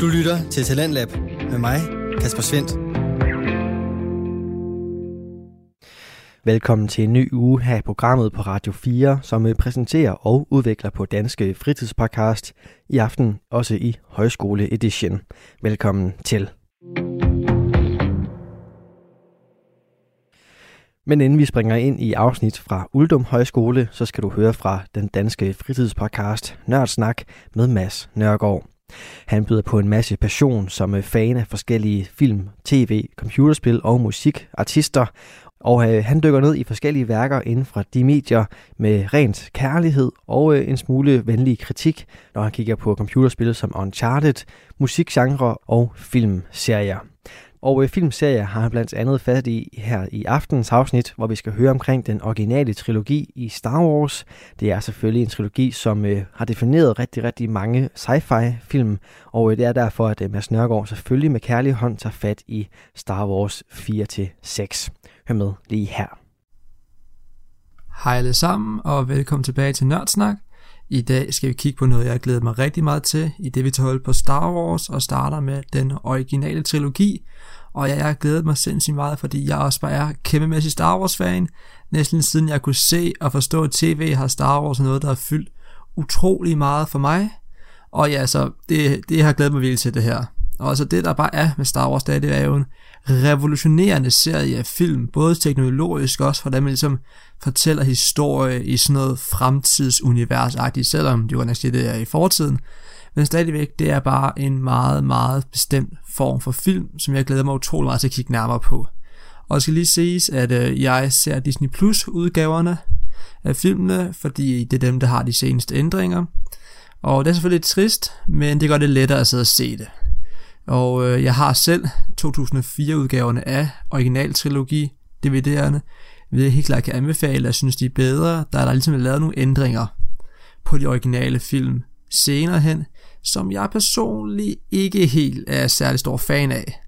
Du lytter til Talentlab med mig, Kasper Svendt. Velkommen til en ny uge her i programmet på Radio 4, som præsenterer og udvikler på Danske Fritidspodcast. I aften også i Højskole Edition. Velkommen til. Men inden vi springer ind i afsnit fra Uldum Højskole, så skal du høre fra den danske fritidspodcast Nørdsnak med Mads Nørgaard. Han byder på en masse passion som øh, fan af forskellige film, tv, computerspil og musikartister, og øh, han dykker ned i forskellige værker inden for de medier med rent kærlighed og øh, en smule venlig kritik, når han kigger på computerspil som Uncharted, musikgenre og filmserier. Og øh, filmserie har han blandt andet fat i her i aftens afsnit, hvor vi skal høre omkring den originale trilogi i Star Wars. Det er selvfølgelig en trilogi, som øh, har defineret rigtig, rigtig mange sci-fi film, og øh, det er derfor, at øh, Mads Nørgaard selvfølgelig med kærlig hånd tager fat i Star Wars 4-6. Hør med lige her. Hej alle sammen, og velkommen tilbage til Nørdsnak. I dag skal vi kigge på noget, jeg har glædet mig rigtig meget til, i det vi tager hold på Star Wars, og starter med den originale trilogi. Og jeg har glædet mig sindssygt meget, fordi jeg også bare er kæmpemæssig Star Wars-fan. Næsten siden jeg kunne se og forstå tv, har Star Wars noget, der har fyldt utrolig meget for mig. Og ja, så det, det har glædet mig virkelig til det her. Og så det, der bare er med Star Wars, det er, det er jo en revolutionerende serie af film, både teknologisk også, hvordan man ligesom fortæller historie i sådan noget fremtidsunivers selvom det jo næsten det er i fortiden. Men stadigvæk, det er bare en meget, meget bestemt form for film, som jeg glæder mig utrolig meget til at kigge nærmere på. Og det skal lige siges, at øh, jeg ser Disney Plus udgaverne af filmene, fordi det er dem, der har de seneste ændringer. Og det er selvfølgelig lidt trist, men det gør det lettere at sidde og se det. Og øh, jeg har selv 2004 udgaverne af originaltrilogi DVD'erne, vil jeg helt klart kan anbefale, jeg synes de er bedre, der er der ligesom lavet nogle ændringer på de originale film senere hen, som jeg personligt ikke helt er særlig stor fan af.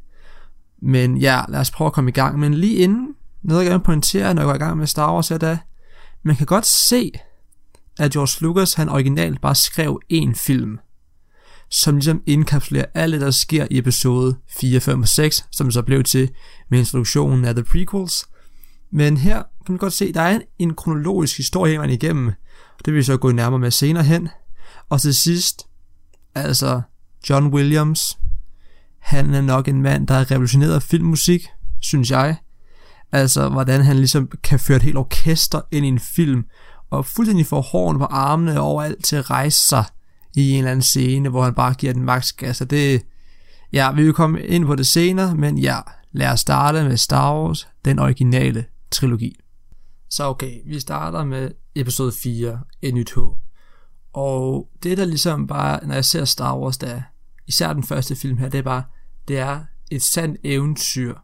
Men ja, lad os prøve at komme i gang. Men lige inden, noget jeg gerne pointere, når jeg går i gang med Star Wars, er da, man kan godt se, at George Lucas, han originalt bare skrev en film, som ligesom indkapslerer alt det, der sker i episode 4, 5 og 6, som så blev til med introduktionen af The Prequels. Men her kan man godt se, at der er en, en kronologisk historie man igennem, og det vil vi så gå nærmere med senere hen. Og til sidst, altså John Williams, han er nok en mand, der har revolutioneret filmmusik, synes jeg. Altså, hvordan han ligesom kan føre et helt orkester ind i en film, og fuldstændig få hårene på armene overalt til at rejse sig i en eller anden scene, hvor han bare giver den maks gas, og det, ja, vi vil komme ind på det senere, men ja, lad os starte med Star Wars, den originale trilogi. Så okay, vi starter med episode 4, Et nyt håb. Og det der ligesom bare, når jeg ser Star Wars, der især den første film her, det er bare, det er et sandt eventyr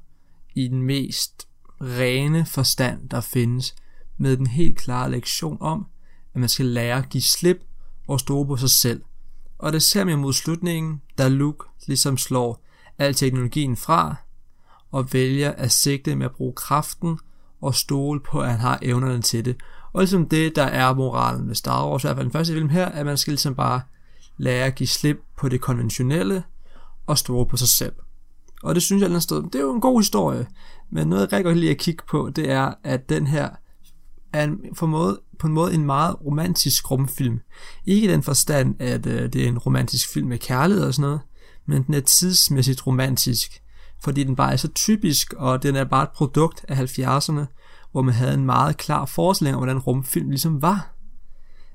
i den mest rene forstand, der findes, med den helt klare lektion om, at man skal lære at give slip og stole på sig selv. Og det ser man mod slutningen, da Luke ligesom slår al teknologien fra, og vælger at sigte med at bruge kraften og stole på, at han har evnerne til det. Og ligesom det, der er moralen med Star Wars, i hvert fald den første film her, at man skal ligesom bare lære at give slip på det konventionelle og stole på sig selv. Og det synes jeg, sted, det er jo en god historie, men noget jeg rigtig godt lide at kigge på, det er, at den her er en, for måde, på en måde en meget romantisk rumfilm. Ikke i den forstand, at øh, det er en romantisk film med kærlighed og sådan noget, men den er tidsmæssigt romantisk, fordi den bare er så typisk, og den er bare et produkt af 70'erne, hvor man havde en meget klar forestilling om, hvordan rumfilm ligesom var.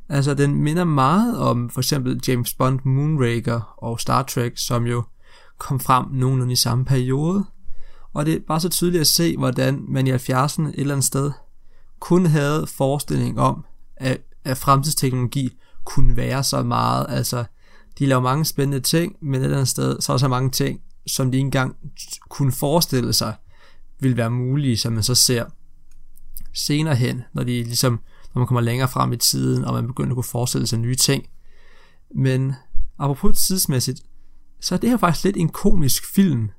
Altså, den minder meget om for eksempel James Bond, Moonraker og Star Trek, som jo kom frem nogenlunde i samme periode. Og det er bare så tydeligt at se, hvordan man i 70'erne et eller andet sted kun havde forestilling om, at, at fremtidsteknologi kunne være så meget. Altså, de laver mange spændende ting, men et eller andet sted, så er der så mange ting, som de ikke engang kunne forestille sig, ville være mulige, som man så ser senere hen, når de ligesom, når man kommer længere frem i tiden, og man begynder at kunne forestille sig nye ting. Men apropos tidsmæssigt, så er det her faktisk lidt en komisk film.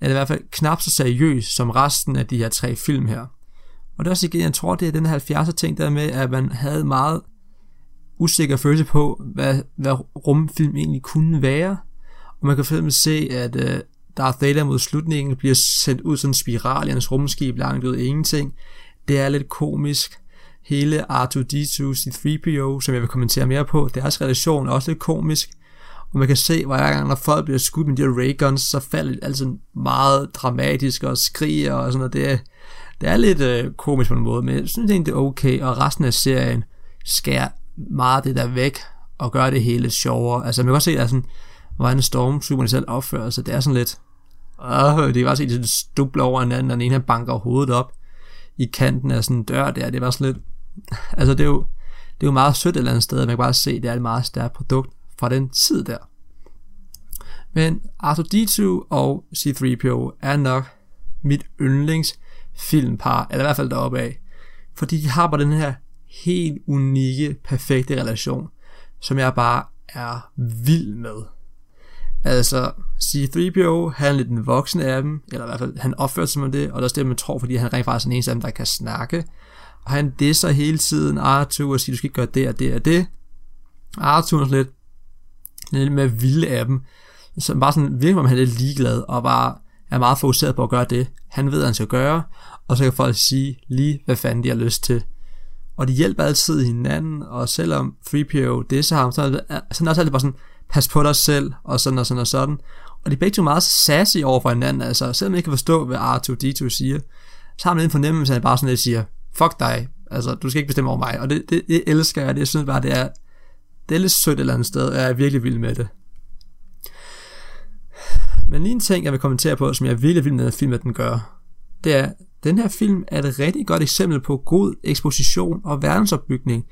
Eller i hvert fald knap så seriøs som resten af de her tre film her. Og det er også igen, jeg tror, det er den her 70'er ting der med, at man havde meget usikker følelse på, hvad, hvad rumfilm egentlig kunne være. Og man kan fx se, at uh, Darth Vader mod slutningen bliver sendt ud sådan en spiral i hans rumskib langt ud af ingenting. Det er lidt komisk. Hele R2-D2, C-3PO, som jeg vil kommentere mere på, deres relation er også lidt komisk. Og man kan se, hver gang, når folk bliver skudt med de her rayguns, så falder det altså meget dramatisk og skriger og sådan noget. Det er, det er lidt øh, komisk på en måde, men jeg synes egentlig, det er okay, og resten af serien skærer meget det der væk, og gør det hele sjovere. Altså, man kan også se, at sådan, hvordan Stormtrooperne selv opfører sig, det er sådan lidt, øh, det kan bare se, at de stubler over hinanden, og den ene han banker hovedet op i kanten af sådan en dør der, det var sådan lidt, altså det er jo, det er jo meget sødt et eller andet sted, man kan bare se, at det er et meget stærkt produkt fra den tid der. Men R2-D2 og C-3PO er nok mit yndlings filmpar, eller i hvert fald deroppe af. Fordi de har bare den her helt unikke, perfekte relation, som jeg bare er vild med. Altså, C-3PO, han er lidt den voksne af dem, eller i hvert fald, han opfører sig med det, og der er det, man tror, fordi han rent faktisk er den eneste af dem, der kan snakke. Og han disser hele tiden R2 og siger, du skal ikke gøre det og det og det. R2 er lidt, lidt mere vilde af dem, så bare sådan virkelig om han er lidt ligeglad, og bare er meget fokuseret på at gøre det, han ved, hvad han skal gøre, og så kan folk sige lige, hvad fanden de har lyst til. Og de hjælper altid hinanden, og selvom 3PO disser ham, så er det, er det også altid bare sådan, pas på dig selv, og sådan og sådan og sådan. Og de er begge to meget sassy over for hinanden, altså selvom man ikke kan forstå, hvad R2-D2 siger, så har man en fornemmelse, at han bare sådan lidt siger, fuck dig, altså du skal ikke bestemme over mig, og det, det, det elsker jeg, det jeg synes bare, det er, det er lidt sødt et eller andet sted, og jeg er virkelig vild med det. Men lige en ting, jeg vil kommentere på, som jeg er virkelig vild med at film, den gør, det er, den her film er et rigtig godt eksempel på god eksposition og verdensopbygning,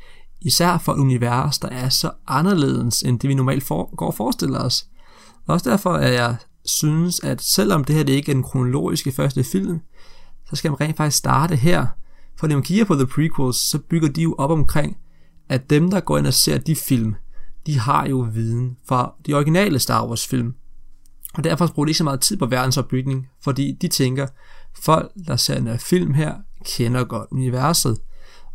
især for et univers, der er så anderledes, end det vi normalt for, går og forestiller os. Også derfor er jeg synes, at selvom det her det ikke er den kronologiske første film, så skal man rent faktisk starte her. For når man kigger på The Prequels, så bygger de jo op omkring, at dem, der går ind og ser de film, de har jo viden fra de originale Star Wars film. Og derfor bruger de ikke så meget tid på verdensopbygning, fordi de tænker, folk, der ser en film her, kender godt universet.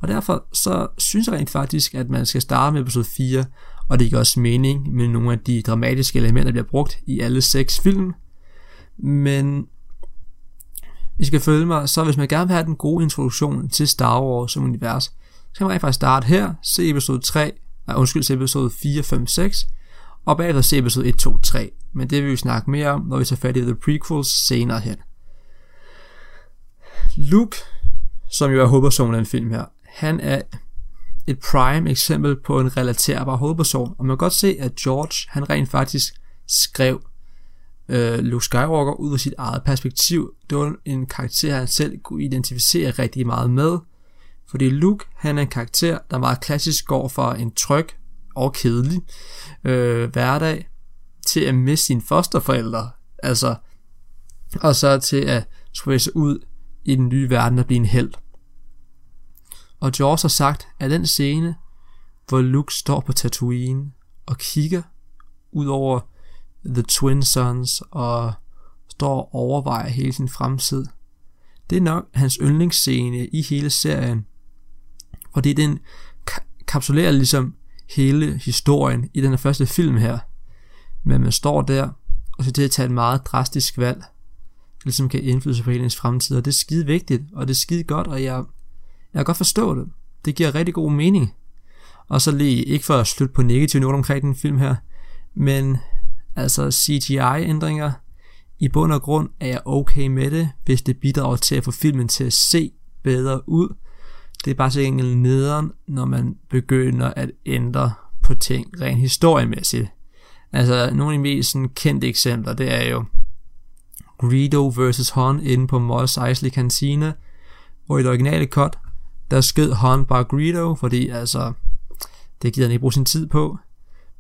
Og derfor så synes jeg rent faktisk, at man skal starte med episode 4, og det giver også mening med nogle af de dramatiske elementer, der bliver brugt i alle seks film. Men I skal følge mig, så hvis man gerne vil have den gode introduktion til Star Wars som univers, så kan man rent faktisk starte her, se episode 3, nej, undskyld, se episode 4, 5, 6, og bagefter se episode 1, 2, 3. Men det vil vi snakke mere om, når vi tager fat i The Prequels senere hen. Luke, som jo er hovedpersonen af den film her, han er et prime eksempel på en relaterbar hovedperson, og man kan godt se, at George, han rent faktisk skrev øh, Luke Skywalker ud fra sit eget perspektiv. Det var en karakter, han selv kunne identificere rigtig meget med, fordi Luke, han er en karakter, der meget klassisk går fra en tryg og kedelig øh, hverdag, til at miste sine fosterforældre, altså, og så til at skulle sig ud i den nye verden og blive en held. Og Jaws har sagt, at den scene, hvor Luke står på Tatooine og kigger ud over The Twin Sons og står og overvejer hele sin fremtid, det er nok hans yndlingsscene i hele serien, fordi den kapsulerer ligesom hele historien i den første film her. Men man står der, og så til at tage et meget drastisk valg, ligesom kan indflydelse på hele ens fremtid, og det er skide vigtigt, og det er skide godt, og jeg, jeg kan godt forstå det. Det giver rigtig god mening. Og så lige, ikke for at slutte på negativ noget omkring den film her, men altså CGI-ændringer, i bund og grund er jeg okay med det, hvis det bidrager til at få filmen til at se bedre ud. Det er bare så enkelt nederen, når man begynder at ændre på ting rent historiemæssigt. Altså, nogle af de mest sådan, kendte eksempler, det er jo Greedo vs. Han inde på Mos Eisley Cantina, hvor i det originale cut, der skød Han bare Greedo, fordi altså, det gider han ikke bruge sin tid på,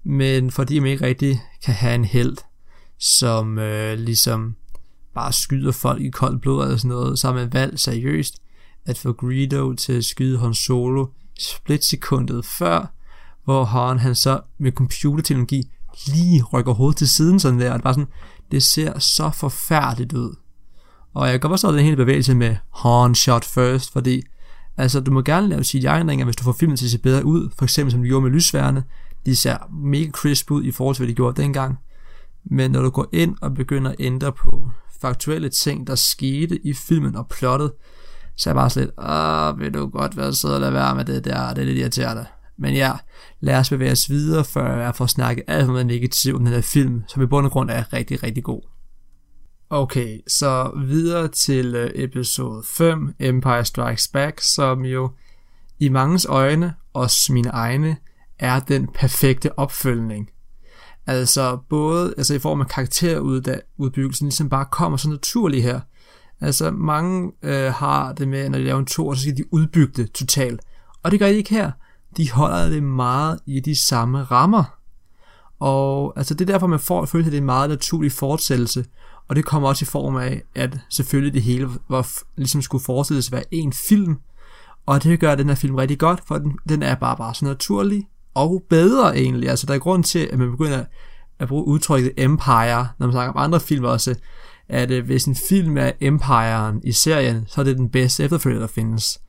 men fordi man ikke rigtig kan have en held, som øh, ligesom bare skyder folk i koldt blod eller sådan noget, så har man valgt seriøst at få Greedo til at skyde Han Solo splitsekundet før, hvor Han, han så med computerteknologi lige rykker hovedet til siden sådan der, og det, bare sådan, det ser så forfærdeligt ud. Og jeg kan godt forstå den hele bevægelse med Han shot first, fordi altså, du må gerne lave CGI-ændringer, hvis du får filmen til at se bedre ud, for eksempel som de gjorde med lysværende. De ser mega crisp ud i forhold til, hvad de gjorde dengang. Men når du går ind og begynder at ændre på faktuelle ting, der skete i filmen og plottet, så er jeg bare lidt, åh, vil du godt være sød og lade være med det der, det er lidt irriterende. Men ja, lad os bevæge os videre, før jeg får snakket alt for meget negativt om den her film, som i bund og grund er rigtig, rigtig god. Okay, så videre til øh, episode 5, Empire Strikes Back, som jo i mangens øjne, også mine egne, er den perfekte opfølgning. Altså både altså i form af karakterudbyggelsen, ligesom bare kommer så naturligt her. Altså mange øh, har det med, når de laver en to, så skal de udbygge det totalt. Og det gør de ikke her. De holder det meget i de samme rammer. Og altså det er derfor, man får følelse, at det er en meget naturlig fortsættelse. Og det kommer også i form af, at selvfølgelig det hele var, ligesom skulle forestilles at være en film. Og det gør den her film rigtig godt, for den, den er bare, bare så naturlig og bedre egentlig. Altså der er grund til, at man begynder at bruge udtrykket Empire, når man snakker om andre film også, at øh, hvis en film er Empiren i serien, så er det den bedste efterfølger, der findes.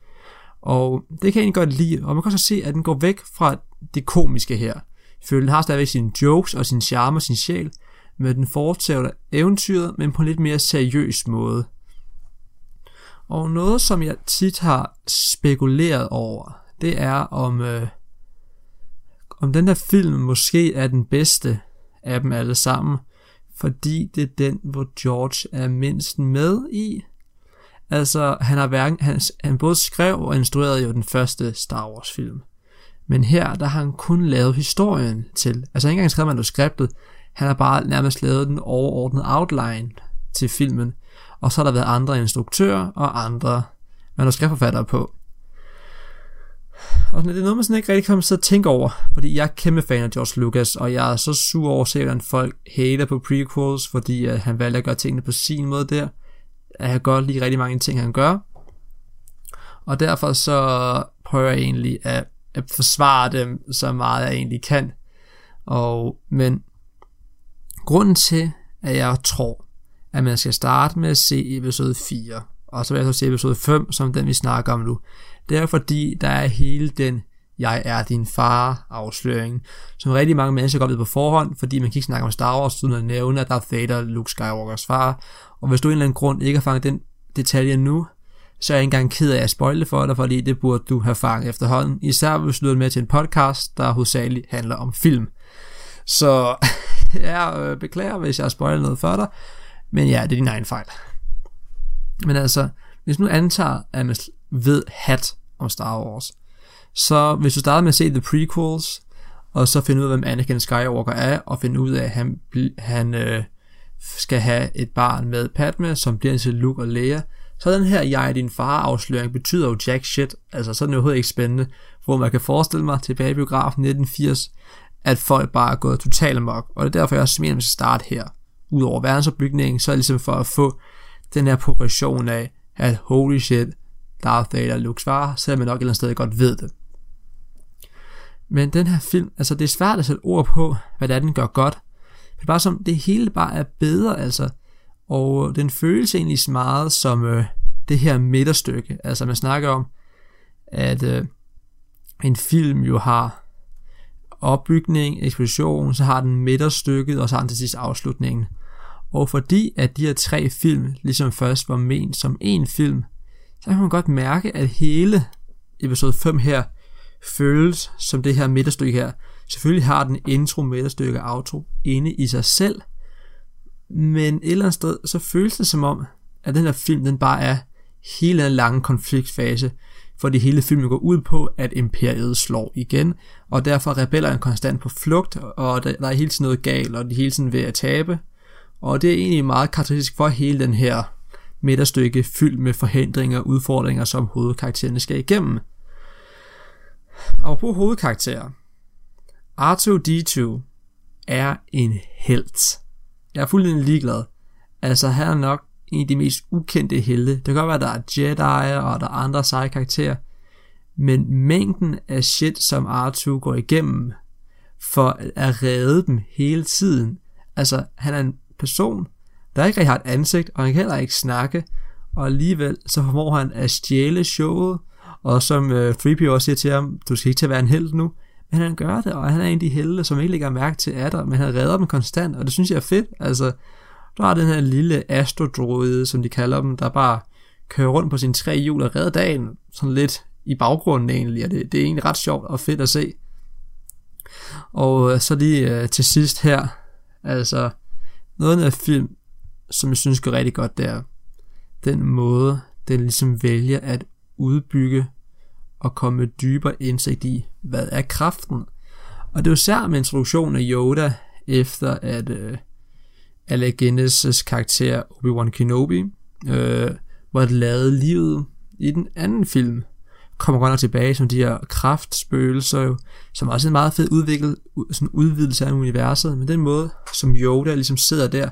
Og det kan jeg egentlig godt lide, og man kan også se, at den går væk fra det komiske her. Følgen har stadigvæk sine jokes og sin charme og sin sjæl, men den fortsætter eventyret, men på en lidt mere seriøs måde. Og noget, som jeg tit har spekuleret over, det er om, øh, om den der film måske er den bedste af dem alle sammen, fordi det er den, hvor George er mindst med i. Altså, han har hverken, han, han både skrev og instruerede jo den første Star Wars film. Men her, der har han kun lavet historien til. Altså, ikke engang skrevet manuskriptet. Han har bare nærmest lavet den overordnede outline til filmen. Og så har der været andre instruktører og andre manuskriptforfattere på. Og det er noget, man sådan ikke rigtig kommer til at tænke over, fordi jeg er kæmpe fan af George Lucas, og jeg er så sur over at se, hvordan folk hater på prequels, fordi at han valgte at gøre tingene på sin måde der. Jeg kan godt lide rigtig mange ting, han gør. Og derfor så prøver jeg egentlig at, at forsvare dem så meget jeg egentlig kan. Og, men grunden til, at jeg tror, at man skal starte med at se episode 4, og så vil jeg så se episode 5, som den vi snakker om nu, det er fordi, der er hele den jeg er din far afsløring, som rigtig mange mennesker godt ved på forhånd, fordi man kan ikke snakke om Star Wars uden at nævne, at Darth Vader Luke Skywalkers far. Og hvis du af en eller anden grund ikke har fanget den detalje nu, så er jeg ikke engang ked af at spoile for dig, fordi det burde du have fanget efterhånden. Især hvis du lytter med til en podcast, der hovedsageligt handler om film. Så jeg øh, beklager, hvis jeg har spoilet noget for dig, men ja, det er din egen fejl. Men altså, hvis nu antager, at man ved hat om Star Wars, så hvis du starter med at se The Prequels, og så finde ud af, hvem Anakin Skywalker er, og finde ud af, at han, han øh, skal have et barn med Padme, som bliver til Luke og Leia, så den her jeg er din far afsløring betyder jo jack shit, altså så er den overhovedet ikke spændende, hvor man kan forestille mig tilbage i biografen 1980, at folk bare er gået totalt amok, og det er derfor jeg også mener, at man skal starte her. Udover verdensopbygningen, så er det ligesom for at få den her progression af, at holy shit, Darth Vader Luke's var, selvom man nok et eller andet sted godt ved det. Men den her film, altså det er svært at sætte ord på, hvad det er, den gør godt. Det er bare som, det hele bare er bedre, altså. Og øh, den føles egentlig meget som øh, det her midterstykke. Altså man snakker om, at øh, en film jo har opbygning, eksplosion, så har den midterstykket, og så har den til sidst afslutningen. Og fordi at de her tre film ligesom først var ment som en film, så kan man godt mærke, at hele episode 5 her føles som det her midterstykke her. Selvfølgelig har den intro, midterstykke og outro inde i sig selv, men et eller andet sted, så føles det som om, at den her film, den bare er hele en lange konfliktfase, fordi hele filmen går ud på, at imperiet slår igen, og derfor er rebellerne konstant på flugt, og der, er hele tiden noget galt, og de er hele tiden ved at tabe, og det er egentlig meget karakteristisk for hele den her midterstykke fyldt med forhindringer og udfordringer, som hovedkaraktererne skal igennem. Og på hovedkarakterer. R2-D2 er en helt. Jeg er fuldstændig ligeglad. Altså, han er nok en af de mest ukendte helte. Det kan godt være, at der er Jedi og der er andre seje karakterer. Men mængden af shit, som Artu går igennem, for at redde dem hele tiden. Altså, han er en person, der ikke rigtig har et ansigt, og han kan heller ikke snakke, og alligevel så formår han at stjæle showet, og som øh, Freebie også siger til ham, du skal ikke til at være en held nu, men han gør det, og han er en af de helte, som ikke lægger mærke til at der, men han redder dem konstant, og det synes jeg er fedt. Altså, du har den her lille astrodroide, som de kalder dem, der bare kører rundt på sine tre hjul og redder dagen, sådan lidt i baggrunden egentlig, og det, det er egentlig ret sjovt og fedt at se. Og øh, så lige øh, til sidst her, altså noget af film, som jeg synes går rigtig godt, der den måde, den ligesom vælger at udbygge og komme dybere indsigt i, hvad er kraften. Og det er jo særligt med introduktionen af Yoda, efter at øh, Alec Guinness' karakter Obi-Wan Kenobi, øh, hvor det lavede livet i den anden film, kommer godt nok tilbage som de her kraftspøgelser, jo, som også er en meget fed udviklet, sådan udvidelse af universet, men den måde, som Yoda ligesom sidder der,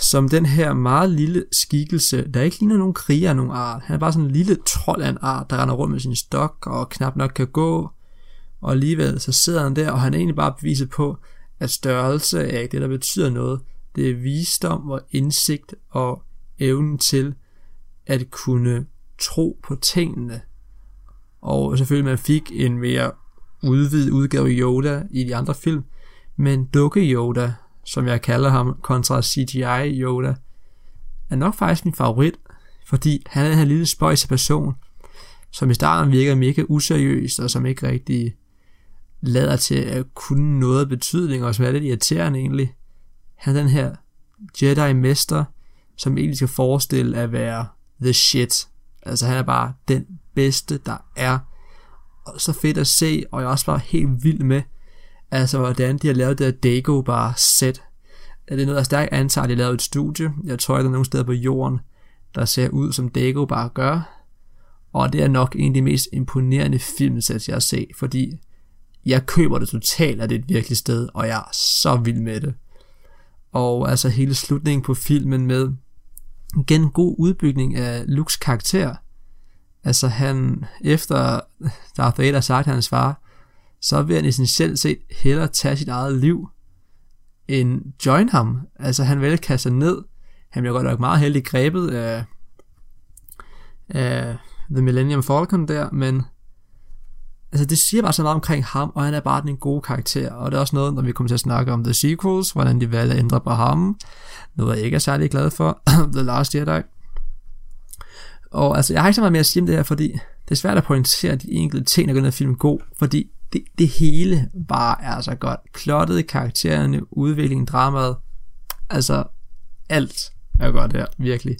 som den her meget lille skikkelse, der ikke ligner nogen kriger af nogen art. Han er bare sådan en lille trold af en art, der render rundt med sin stok og knap nok kan gå. Og alligevel så sidder han der, og han er egentlig bare beviset på, at størrelse er ikke det, der betyder noget. Det er visdom og indsigt og evnen til at kunne tro på tingene. Og selvfølgelig man fik en mere udvidet udgave af Yoda i de andre film, men dukke Yoda, som jeg kalder ham, kontra CGI Yoda, er nok faktisk min favorit, fordi han er en lille spøjse person, som i starten virker mega useriøst, og som ikke rigtig lader til at kunne noget betydning, og som er lidt irriterende egentlig. Han er den her Jedi-mester, som egentlig skal forestille at være the shit. Altså han er bare den bedste, der er. Og så fedt at se, og jeg er også bare helt vild med, altså hvordan de har lavet det der Dago bare set. Det er noget, jeg stærkt antager, at de har lavet et studie. Jeg tror, at der er nogle steder på jorden, der ser ud, som Dago bare gør. Og det er nok en af de mest imponerende filmsæt, jeg har set, fordi jeg køber det totalt, at det er et virkelig sted, og jeg er så vild med det. Og altså hele slutningen på filmen med igen god udbygning af Lukes karakter. Altså han, efter Darth Vader har sagt hans far, så vil han essentielt set hellere tage sit eget liv, end join ham. Altså han vil kaste sig ned. Han bliver godt nok meget heldig grebet af, af The Millennium Falcon der, men altså det siger bare så meget omkring ham, og han er bare den gode karakter, og det er også noget, når vi kommer til at snakke om The Sequels, hvordan de valgte at ændre på ham, noget jeg ikke er særlig glad for, The Last Jedi. Og altså, jeg har ikke så meget mere at sige om det her, fordi det er svært at pointere de enkelte ting, der gør den film god, fordi det, det hele bare er så godt. Plottet, karaktererne, udviklingen, dramaet, altså alt er godt her, virkelig.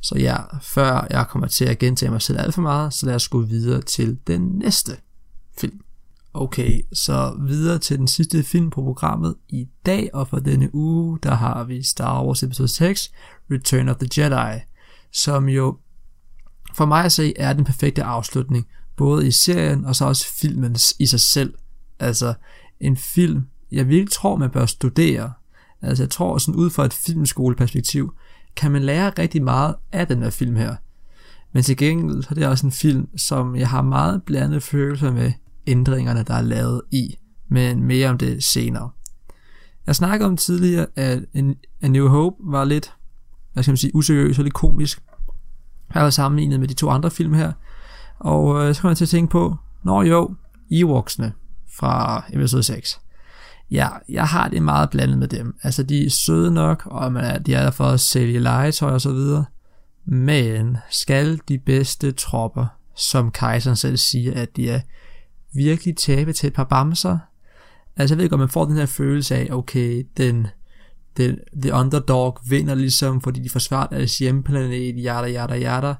Så ja, før jeg kommer til at gentage mig selv alt for meget, så lad os gå videre til den næste film. Okay, så videre til den sidste film på programmet i dag, og for denne uge, der har vi Star Wars Episode 6, Return of the Jedi, som jo for mig at se er den perfekte afslutning, både i serien og så også filmen i sig selv. Altså en film, jeg virkelig tror, man bør studere. Altså jeg tror, sådan ud fra et filmskoleperspektiv, kan man lære rigtig meget af den her film her. Men til gengæld så er det også en film, som jeg har meget blandede følelser med ændringerne, der er lavet i. Men mere om det senere. Jeg snakkede om tidligere, at A New Hope var lidt, hvad skal man sige, useriøs og lidt komisk. Jeg var sammenlignet med de to andre film her. Og øh, så kom jeg til at tænke på, når jo, Ewoksene fra episode 6. Ja, jeg har det meget blandet med dem. Altså, de er søde nok, og man er, de er der for at sælge legetøj og så videre. Men skal de bedste tropper, som kejseren selv siger, at de er virkelig tabe til et par bamser? Altså, jeg ved godt, man får den her følelse af, okay, den, den, the underdog vinder ligesom, fordi de forsvarer deres hjemplanet, yada, yada, yada.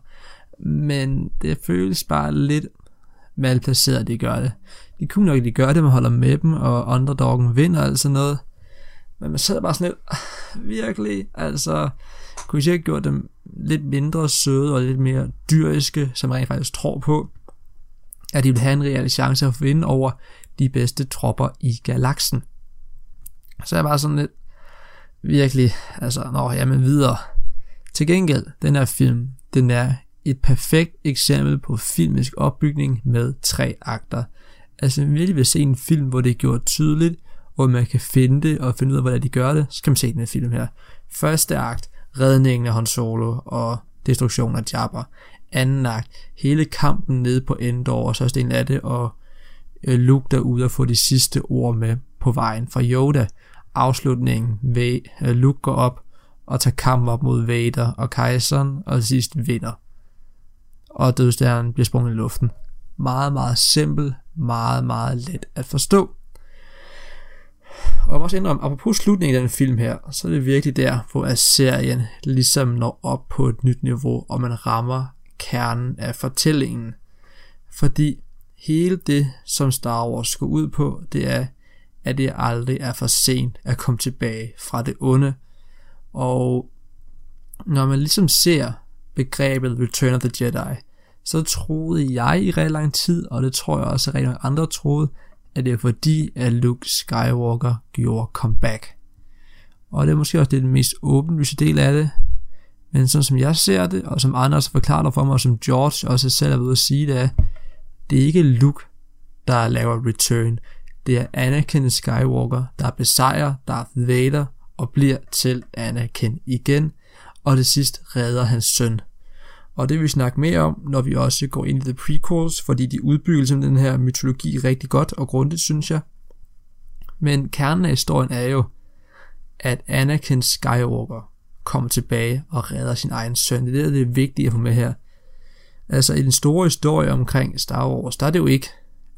Men det føles bare lidt malplaceret, de gør det. De kunne nok, de gør det, man holder med dem, og underdoggen vinder altså noget. Men man sidder bare sådan lidt, ah, virkelig, altså, kunne I ikke gjort dem lidt mindre søde og lidt mere dyriske, som jeg rent faktisk tror på, at de vil have en reel chance at vinde over de bedste tropper i galaksen. Så er jeg var sådan lidt, virkelig, altså, nå, jamen videre. Til gengæld, den her film, den er et perfekt eksempel på filmisk opbygning med tre akter. Altså, hvis virkelig vil se en film, hvor det er gjort tydeligt, hvor man kan finde det og finde ud af, hvordan de gør det, så kan man se den her film her. Første akt, redningen af Han Solo og destruktion af Jabba. Anden akt, hele kampen nede på Endor, og så også det af det, og øh, Luke derude og få de sidste ord med på vejen fra Yoda. Afslutningen ved øh, Luke går op og tager kampen op mod Vader og kejseren, og sidst vinder. Og dødstjernen bliver sprunget i luften. Meget, meget simpel, meget, meget let at forstå. Og jeg må også indrømme, apropos slutningen af den film her, så er det virkelig der, hvor serien ligesom når op på et nyt niveau, og man rammer kernen af fortællingen. Fordi hele det, som Star Wars går ud på, det er, at det aldrig er for sent at komme tilbage fra det onde. Og når man ligesom ser begrebet Return of the Jedi, så troede jeg i ret lang tid, og det tror jeg også at rigtig mange andre troede, at det er fordi, at Luke Skywalker gjorde comeback. Og det er måske også det den mest åbenlyse del af det. Men sådan som jeg ser det, og som andre også forklarer for mig, og som George også selv er ved at sige, det er, det er ikke Luke, der laver return. Det er Anakin Skywalker, der besejrer Darth Vader og bliver til Anakin igen, og det sidst redder hans søn. Og det vil vi snakke mere om, når vi også går ind i the prequels, fordi de udbygger den her mytologi rigtig godt og grundigt, synes jeg. Men kernen af historien er jo, at Anakin Skywalker kommer tilbage og redder sin egen søn. Det er det, vigtige er vigtigt at få med her. Altså i den store historie omkring Star Wars, der er det jo ikke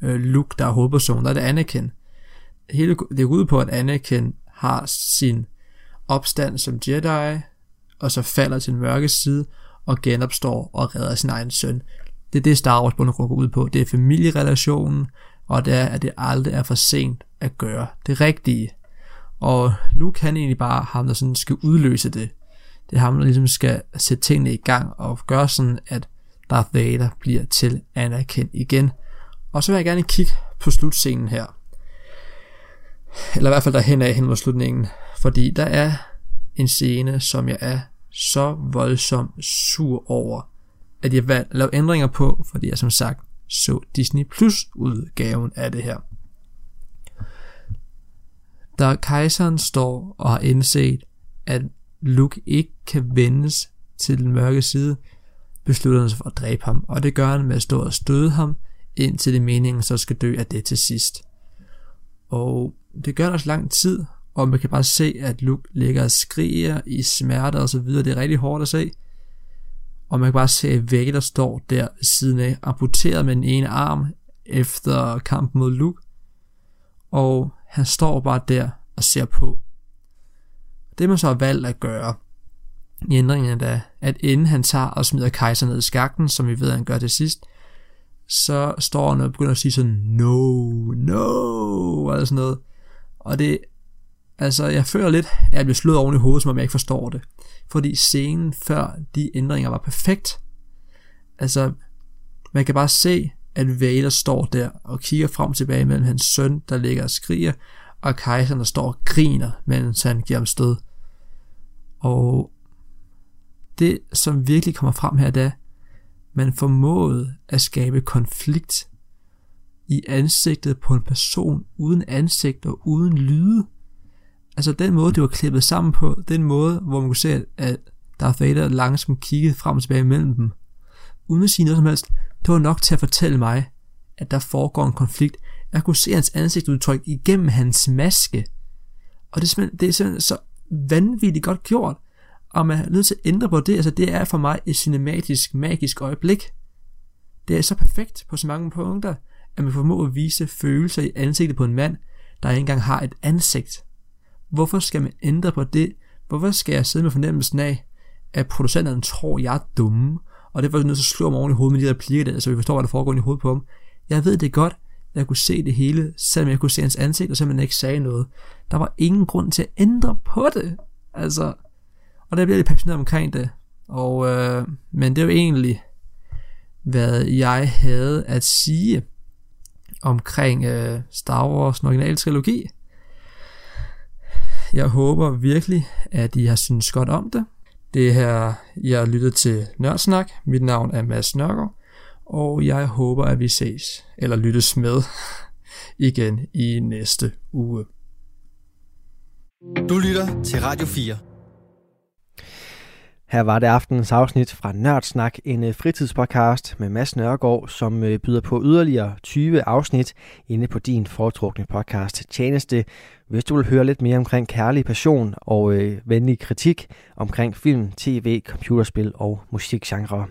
øh, Luke, der er hovedpersonen, der er det Anakin. Hele, det er ud på, at Anakin har sin opstand som Jedi, og så falder til den mørke side, og genopstår og redder sin egen søn. Det er det Star Wars bund går ud på. Det er familierelationen, og det er, at det aldrig er for sent at gøre det rigtige. Og Luke han er egentlig bare ham, der sådan skal udløse det. Det er ham, der ligesom skal sætte tingene i gang og gøre sådan, at Darth Vader bliver til Anakin igen. Og så vil jeg gerne kigge på slutscenen her. Eller i hvert fald derhen af hen mod slutningen. Fordi der er en scene, som jeg er så voldsomt sur over, at jeg valgte at lave ændringer på, fordi jeg som sagt så Disney Plus udgaven af det her. Da kejseren står og har indset, at Luke ikke kan vendes til den mørke side, beslutter han sig for at dræbe ham, og det gør han med at stå og støde ham, indtil det meningen så skal dø af det til sidst. Og det gør han også lang tid, og man kan bare se, at Luke ligger og skriger i smerte og så videre. Det er rigtig hårdt at se. Og man kan bare se, at Vader står der ved siden af, amputeret med den ene arm efter kampen mod Luke. Og han står bare der og ser på. Det man så har valgt at gøre i ændringen er, at inden han tager og smider kejser ned i skakten, som vi ved, han gør til sidst, så står han og begynder at sige sådan, no, no, og sådan noget. Og det Altså, jeg føler lidt, at jeg bliver slået oven i hovedet, som om jeg ikke forstår det. Fordi scenen før de ændringer var perfekt. Altså, man kan bare se, at Vader står der og kigger frem og tilbage mellem hans søn, der ligger og skriger, og kejseren, der står og griner, mens han giver ham stød. Og det, som virkelig kommer frem her, det er, man formåede at skabe konflikt i ansigtet på en person uden ansigt og uden lyde. Altså den måde, det var klippet sammen på, den måde, hvor man kunne se, at Darth Vader langsomt kiggede frem og tilbage mellem dem, uden at sige noget som helst, det var nok til at fortælle mig, at der foregår en konflikt. Jeg kunne se hans ansigtsudtryk igennem hans maske. Og det er simpelthen, det er simpelthen så vanvittigt godt gjort. Og man er nødt til at ændre på det. Altså det er for mig et cinematisk, magisk øjeblik. Det er så perfekt på så mange punkter, at man formår at vise følelser i ansigtet på en mand, der ikke engang har et ansigt. Hvorfor skal man ændre på det? Hvorfor skal jeg sidde med fornemmelsen af, at producenterne tror, jeg er dumme, og det var nødt til at slå mig oven i hovedet med de replikker der, så vi forstår, hvad der foregår i hovedet på ham. Jeg ved det godt, jeg kunne se det hele, selvom jeg kunne se hans ansigt, og selvom han ikke sagde noget. Der var ingen grund til at ændre på det. Altså, og der bliver lidt passioneret omkring det. Og, øh, men det er jo egentlig, hvad jeg havde at sige omkring øh, Star Wars originale trilogi. Jeg håber virkelig, at I har syntes godt om det. Det her, jeg lytter til Nørdsnak. Mit navn er Mads Nørgaard, og jeg håber, at vi ses, eller lyttes med, igen i næste uge. Du lytter til Radio 4. Her var det aftenens afsnit fra Nørdsnak, en øh, fritidspodcast med Mads Nørgaard, som øh, byder på yderligere 20 afsnit inde på din foretrukne podcast tjeneste. Hvis du vil høre lidt mere omkring kærlig passion og øh, venlig kritik omkring film, tv, computerspil og musikgenre.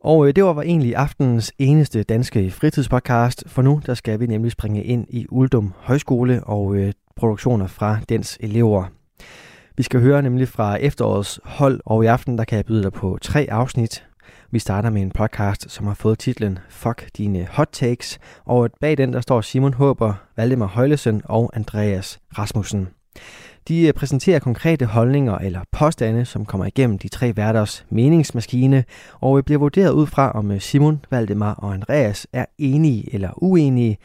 Og øh, det var egentlig aftenens eneste danske fritidspodcast, for nu der skal vi nemlig springe ind i Uldum Højskole og øh, produktioner fra dens elever. Vi skal høre nemlig fra efterårets hold, og i aften der kan jeg byde dig på tre afsnit. Vi starter med en podcast, som har fået titlen Fuck dine hot takes, og bag den der står Simon Håber, Valdemar Højlesen og Andreas Rasmussen. De øh, præsenterer konkrete holdninger eller påstande, som kommer igennem de tre værters meningsmaskine, og øh, bliver vurderet ud fra, om øh, Simon, Valdemar og Andreas er enige eller uenige,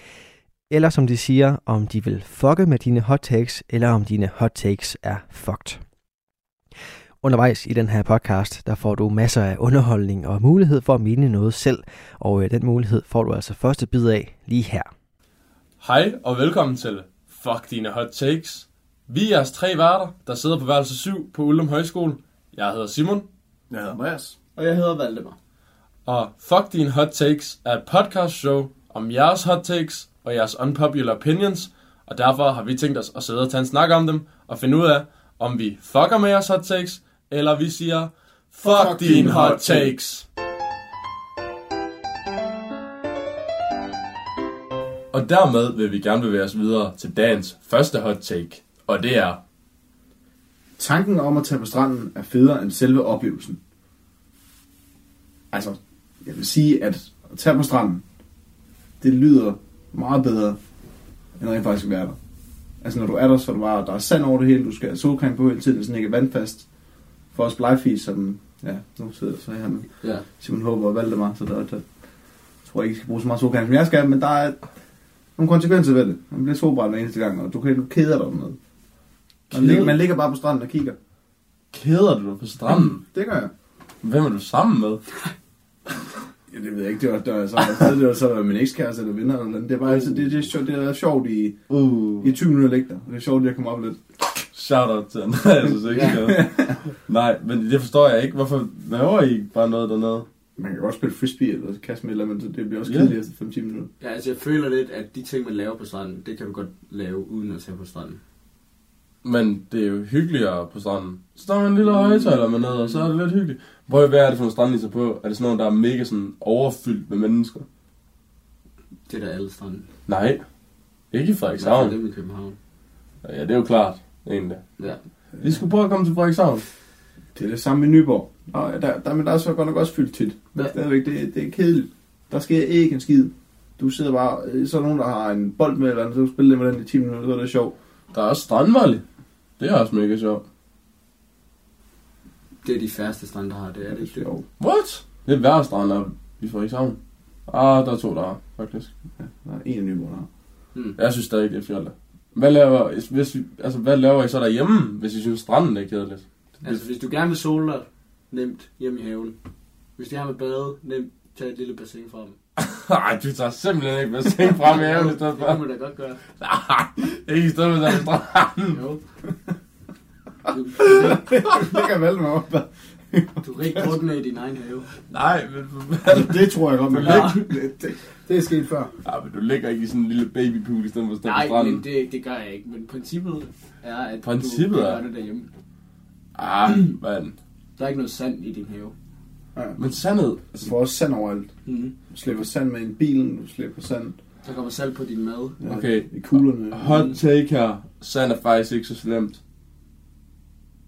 eller som de siger, om de vil fucke med dine hot takes, eller om dine hot takes er fucked. Undervejs i den her podcast, der får du masser af underholdning og mulighed for at mene noget selv, og øh, den mulighed får du altså første bid af lige her. Hej og velkommen til Fuck dine hot takes. Vi er jeres tre værter, der sidder på værelse 7 på Uldum Højskole. Jeg hedder Simon, Jeg hedder Andreas. Og jeg hedder Valdemar. og Fuck dine hot takes er et podcast show om jeres hot takes og jeres unpopular opinions, og derfor har vi tænkt os at sidde og tage en snak om dem og finde ud af, om vi fucker med jeres hot takes, eller vi siger Fuck, Fuck dine hot takes. Og dermed vil vi gerne bevæge os videre til dagens første hot take, og det er Tanken om at tage på stranden er federe end selve oplevelsen. Altså, jeg vil sige, at at tage på stranden, det lyder meget bedre, end rent faktisk at være der. Altså, når du er der, så er du bare, der er sand over det hele, du skal have solcreme på hele tiden, så den ikke er vandfast. For os blegfis, som, ja, nu sidder jeg så her med Ja. Simon Håber og Valdemar, så der, der tror jeg ikke, skal bruge så meget solcreme, som jeg skal, men der er nogle konsekvenser ved det. Man bliver solbrændt hver eneste gang, og du kan du keder dig om noget. Man, ligger, man ligger bare på stranden og kigger. Keder du dig på stranden? Det gør jeg. Hvem er du sammen med? Ja, det ved jeg ikke. Det var, det var, så, det var så min ekskæreste eller venner. Eller noget. det er bare altid, det, det, er sjovt, det er sjovt i, Uh. i 20 minutter ligge der. Det er sjovt, at jeg kommer op lidt. Shout out til Andreas, ikke ja. Nej, men det forstår jeg ikke. Hvorfor laver I bare noget dernede? Man kan godt spille frisbee eller kaste med eller men det bliver også kedeligt efter 5-10 minutter. ja, altså jeg føler lidt, at de ting, man laver på stranden, det kan du godt lave uden at tage på stranden. Men det er jo hyggeligere på stranden. Så står man en lille højtaler med noget, og så er det lidt hyggeligt. Hvor hvad er det for en strand, I tager på? Er det sådan noget, der er mega sådan overfyldt med mennesker? Det er der alle strande. Nej. Ikke i Det er Frederikshavn. dem i København. Ja, det er jo klart, egentlig. Ja. Vi skulle prøve at komme til Frederikshavn. Det er det samme i Nyborg. Og der, der, men der er så godt nok også fyldt tit. Men Ja. stadigvæk, det, det er kedeligt. Der sker ikke en skid. Du sidder bare, så er der nogen, der har en bold med eller andet, så du spiller med den i 10 minutter, så er det sjovt. Der er også strandvolley. Det er også mega sjovt. Det er de færreste strande, der har det, er det Det er ikke? sjovt. What? Det er værre strand op i Frederikshavn. Ah, der er to, der er, faktisk. Ja, der er en i Nyborg, der har. Hmm. Jeg synes stadig, det er fjollet. Hvad laver, hvis, vi- altså, hvad laver I så derhjemme, hvis I synes, stranden er kedeligt? Altså hvis du gerne vil sole dig, nemt hjem i haven. Hvis du gerne vil bade, nemt tag et lille bassin frem. Nej, du tager simpelthen ikke bassin frem i haven i stedet Det for. kan man da godt gøre. Nej, ikke i stedet for den stranden. Jo. Du, du, det kan valde mig op. du kan ikke drukne i din egen have. Nej, men fanden. Det tror jeg godt, man Ja. Det, det, det er sket før. Ja, men du ligger ikke i sådan en lille babypool i stedet for at Nej, stranden. men det, det gør jeg ikke. Men princippet er, at Princippet du er- gør det derhjemme. Ah, mand. Der er ikke noget sand i din have. Ja. Men sandhed. Du Altså, får også sand overalt. Mm. Du slipper sand med i bilen, du slipper sand Der kommer salt på din mad. ja, Okay. i kuglerne. hot take her. Sand er faktisk ikke så slemt.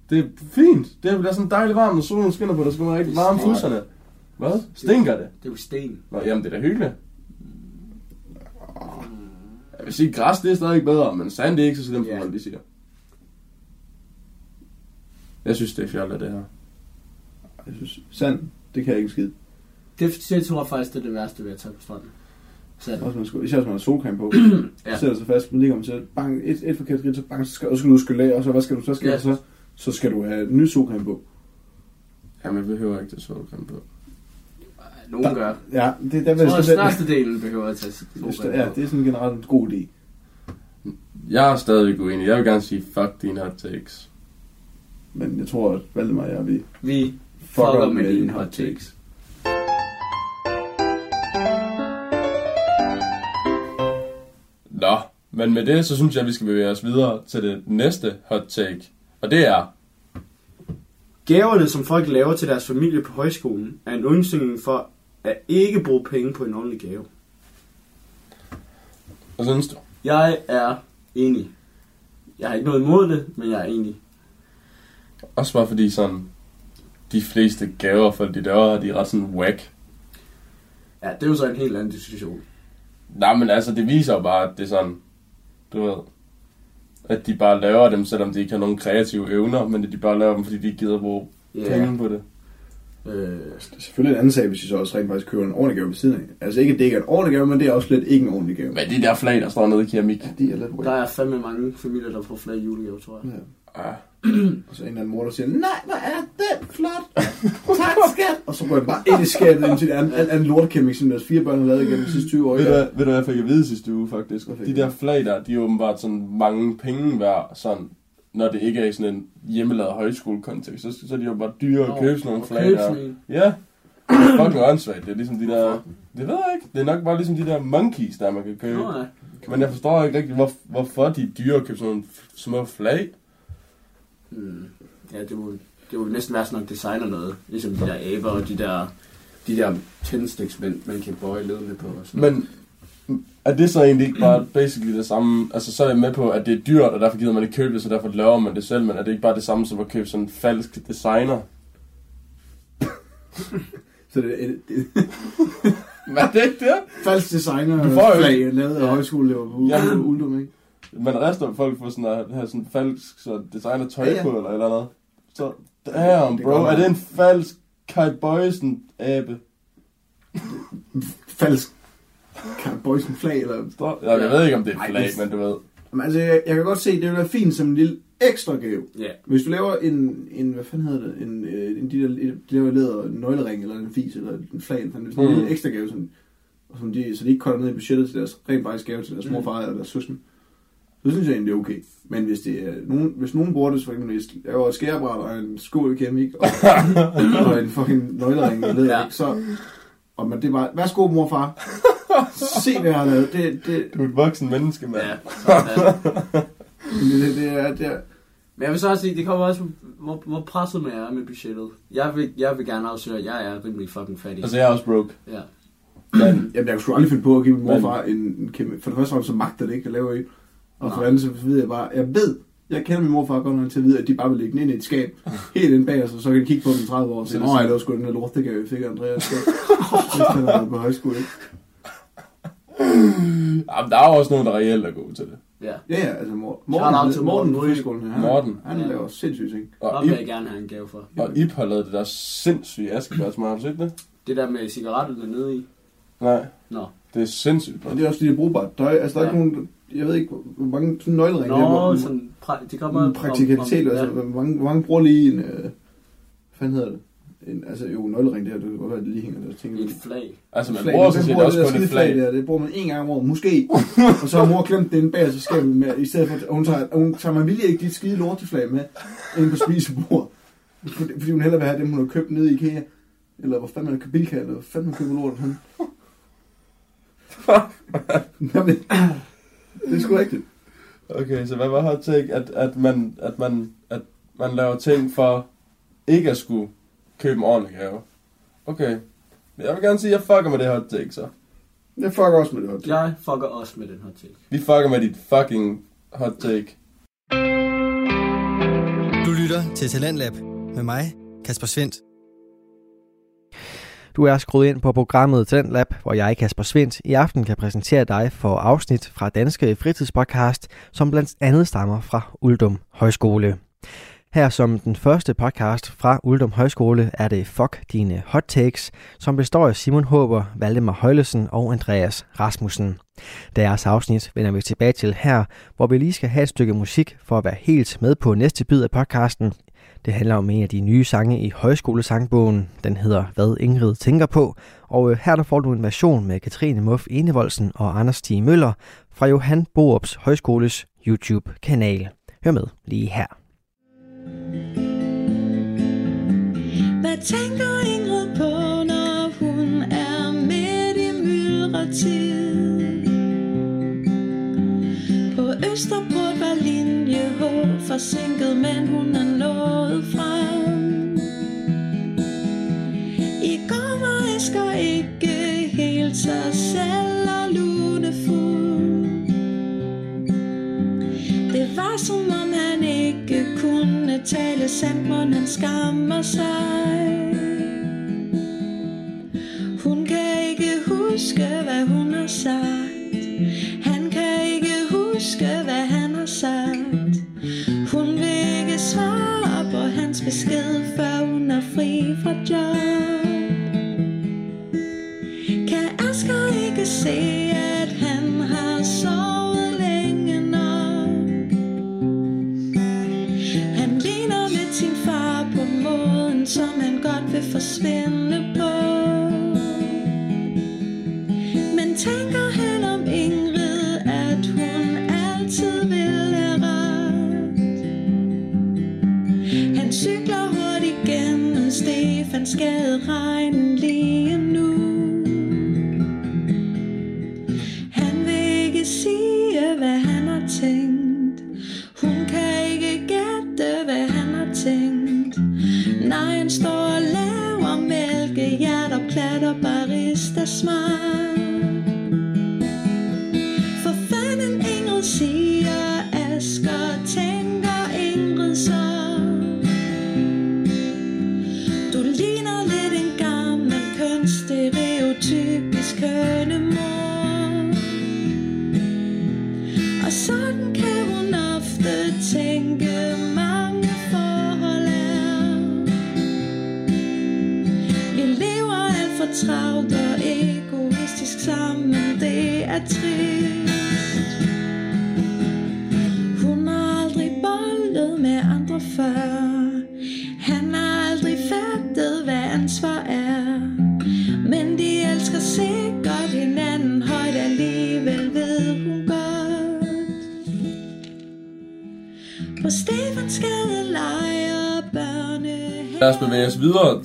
Det er fint. Det bliver sådan dejligt varmt, når solen skinner på dig. Så skal man rigtig varme fusserne. Hvad? Stinker det? Det er jo sten. Nå, jamen, det er da hyggeligt. Jeg vil sige, græs det er stadig bedre, men sand det er ikke så slemt, som Ja. folk de siger. Jeg synes, det er fjollet, det her. Jeg synes, sand, det kan jeg ikke skide. Det, det tror jeg faktisk, det er det værste ved at tage på stranden. Sand. Også man skulle, især hvis man har solcreme på. Ja. ja. Sætter sig fast, man ligger om til bang, et, et forkert skridt, så bang, så skal, og så skal du skylle af, og så hvad skal du, så skal Ja. ja. så, så skal du have ny solcreme på. Jamen, jeg behøver ikke det solcreme på. Nogen Der- gør. Ja, det, der Jeg tror, at størstedelen behøver at tage solcreme ja, det er sådan generelt en god idé. Jeg er stadig uenig. Jeg vil gerne sige, fuck dine hot takes. Men jeg tror, at Valdemar og jeg, vi Vi fucker, fucker med, dine hot hot takes. Nå, men med det, så synes jeg, at vi skal bevæge os videre til det næste hot take. Og det er, Gaverne, som folk laver til deres familie på højskolen, er en undskyldning for at ikke bruge penge på en ordentlig gave. hvad synes du? Jeg er enig. Jeg har ikke noget imod det, men jeg er enig. Også bare fordi sådan, de fleste gaver for de der, de er ret sådan whack. Ja, det er jo så en helt anden diskussion. Nej, men altså, det viser jo bare, at det er sådan, du ved, at de bare laver dem, selvom de ikke har nogen kreative evner, men at de bare laver dem, fordi de ikke gider bruge Ja. penge på det. Øh, Det er selvfølgelig en anden sag, hvis I så også rent faktisk køber en ordentlig gave ved siden af. Altså ikke, at det ikke er en ordentlig gave, men det er også lidt ikke en ordentlig gave. Men de der flag, der står nede i keramik. Ja, de er lidt der er fandme mange familier, der får flere julegaver, tror jeg. Ja. Ja. Og så en eller anden mor, der siger, nej, hvor er den flot. Tak, skat. Og så går jeg bare ind i skabet, ind til en anden, anden lortekæmik, som deres fire børn har lavet igennem de sidste 20 år. Ved du, hvad- ved du, hvad jeg fik at vide sidste uge, faktisk? De der flag der, de er åbenbart sådan mange penge værd, sådan, når det ikke er i sådan en hjemmelavet højskolekontekst, så, så er de jo bare dyre at købe sådan nogle Og flag der. sådan en. Ja. Det er fucking åndssvagt. Det er ligesom de der... Det ved jeg ikke. Det er nok bare ligesom de der monkeys, der man kan købe. Nå. Men jeg forstår ikke rigtig, hvor, hvorfor de er dyre at købe sådan nogle små flag. Mm. Ja, det må, det må næsten være sådan noget designer noget. Ligesom de der aber og de der, de der tændsticks, man, man kan bøje ledene på. Og sådan. Men er det så egentlig ikke bare basically det samme? Altså så er jeg med på, at det er dyrt, og derfor gider man ikke købe det, så derfor laver man det selv. Men er det ikke bare det samme som at købe sådan en falsk designer? Så det er et, et, Hvad er det ikke det? falsk designer Du får jo- flag, lavet af højskoleelever på. Uldum, ikke? Man rester folk for sådan at have sådan falsk så designer tøj Ja, ja. på, eller eller andet. Så, damn Det bro, er det en falsk Kai Boysen abe? Falsk Boysen flag, eller... Står- Ja, jeg ved ikke, om det er Ej, et flag, det- men du ved. Men altså, jeg, jeg kan godt se, det vil være fint som en lille ekstra gave. Ja. Hvis du laver en, en hvad fanden hedder det, en, øh, en de der, de laver leder en nøglering, eller en fis, eller en flag, eller sådan, sådan en Mm. lille ekstra gave, sådan, og som de, så de ikke kolder ned i budgettet til deres rent faktisk gave til deres Mm. morfar eller deres søsken. Så synes jeg egentlig, det er okay. Men hvis, det er nogen, hvis nogen bruger det, så for eksempel, hvis jeg laver et skærebræt og en skål i keramik, og, og en fucking nøglering, i leder, Ja. ikke, så... Og man, det er bare, værsgo morfar, se hvad jeg har lavet. Det, det, Du er et voksen menneske, mand. Ja, sådan det. det, det, er, det er, Men jeg vil så også sige, det kommer også, hvor, hvor presset man er med budgettet. Jeg vil, jeg vil gerne afsløre, at jeg er rimelig fucking fattig. Altså, jeg er også broke. Ja. Men, Jamen, jeg kunne sgu aldrig finde på at give min morfar en, en kæmpe... For det første, så magter det ikke at lave en. Og for Nej. det andet, så ved jeg bare... Jeg ved, jeg kender min morfar godt nok til at vide, at de bare vil lægge den ind i et skab. Helt ind bag os, og så kan de kigge på den i 30 år og sige, Så Nå, det er det var sgu den der lort, det gav vi fik Andreas. Han havde været på højskole, ikke? jamen, der er jo også nogen, der reelt er gode til det. Ja. Ja, ja, altså Morten, Morten, til Morten, Morten friskolen her. Han, Morten. Han Ja. laver sindssygt ting. Og Ham vil jeg gerne have en gave for. og Ip har lavet det der sindssyge askebærsmad, har du set det? Det der med cigaretterne nede i. Nej, Nå. det er sindssygt. Og det er også det er brugbart tøj. Altså, der er Ja. ikke nogen... Jeg ved ikke, hvor mange sådan nøgleringe. Nå, der, hvor, sådan, pra- det kommer en praktikalitet, om, altså, om, hvor, mange, hvor mange bruger lige en, øh, hvad hedder det? En, altså jo, nøglering der, det kan godt være, at det lige hænger der. Tænker, et flag. Altså, man flag. bruger sådan set også kun et skide flag flag. der, det bruger man en gang om året, måske. og så har mor glemt inde bag sig skabet med, i stedet for, hun tager, hun tager man vilje ikke dit skide lorteflag med ind på spisebordet. Fordi, hun hellere vil have dem, hun har købt nede i IKEA. Eller hvor fanden man køber Bilka, eller hvor fanden man køber lort. Han. Jamen, det er sgu rigtigt. Okay, så hvad var hot take? At, at, man, at, man, at man laver ting for ikke at skulle købe en ordentlig gave. Okay. Men Jeg vil gerne sige, at jeg fucker med det hot take, så. Jeg fucker også med det. hot. Jeg fucker også med den her ting. Vi fucker med dit fucking hot take. Du lytter til Talentlab med mig, Kasper Svendt. Du er skruet ind på programmet Talentlab, hvor jeg, Kasper Svendt, i aften kan præsentere dig for afsnit fra Danske Fritidspodcast, som blandt andet stammer fra Uldum Højskole. Her som den første podcast fra Uldum Højskole er det Fuck Dine Hot Takes, som består af Simon Håber, Valdemar Højlesen og Andreas Rasmussen. Deres afsnit vender vi tilbage til her, hvor vi lige skal have et stykke musik for at være helt med på næste bid af podcasten, det handler om en af de nye sange i højskolesangbogen. Den hedder Hvad Ingrid tænker på. Og øh, her der får du en version med Katrine Muff Enevoldsen og Anders Stig Møller fra Johan Boops Højskoles YouTube-kanal. Hør med lige her. Hvad tænker Ingrid på, når hun er midt i myldretid? På Østerbro var linje H forsinket, men hun er nået frem. I går var Asger ikke helt sig selv og lunefuld. Det var som om han ikke kunne tale sandt, men han skammer sig. Hun kan ikke huske, hvad hun har sagt. Huske, hvad han har sagt. Hun vil ikke svare på hans besked, før hun er fri fra job. Kan Asger ikke se, at han har sovet længe nok? Han ligner lidt sin far på måden, som han godt vil forsvinde fandt skade regnen lige nu.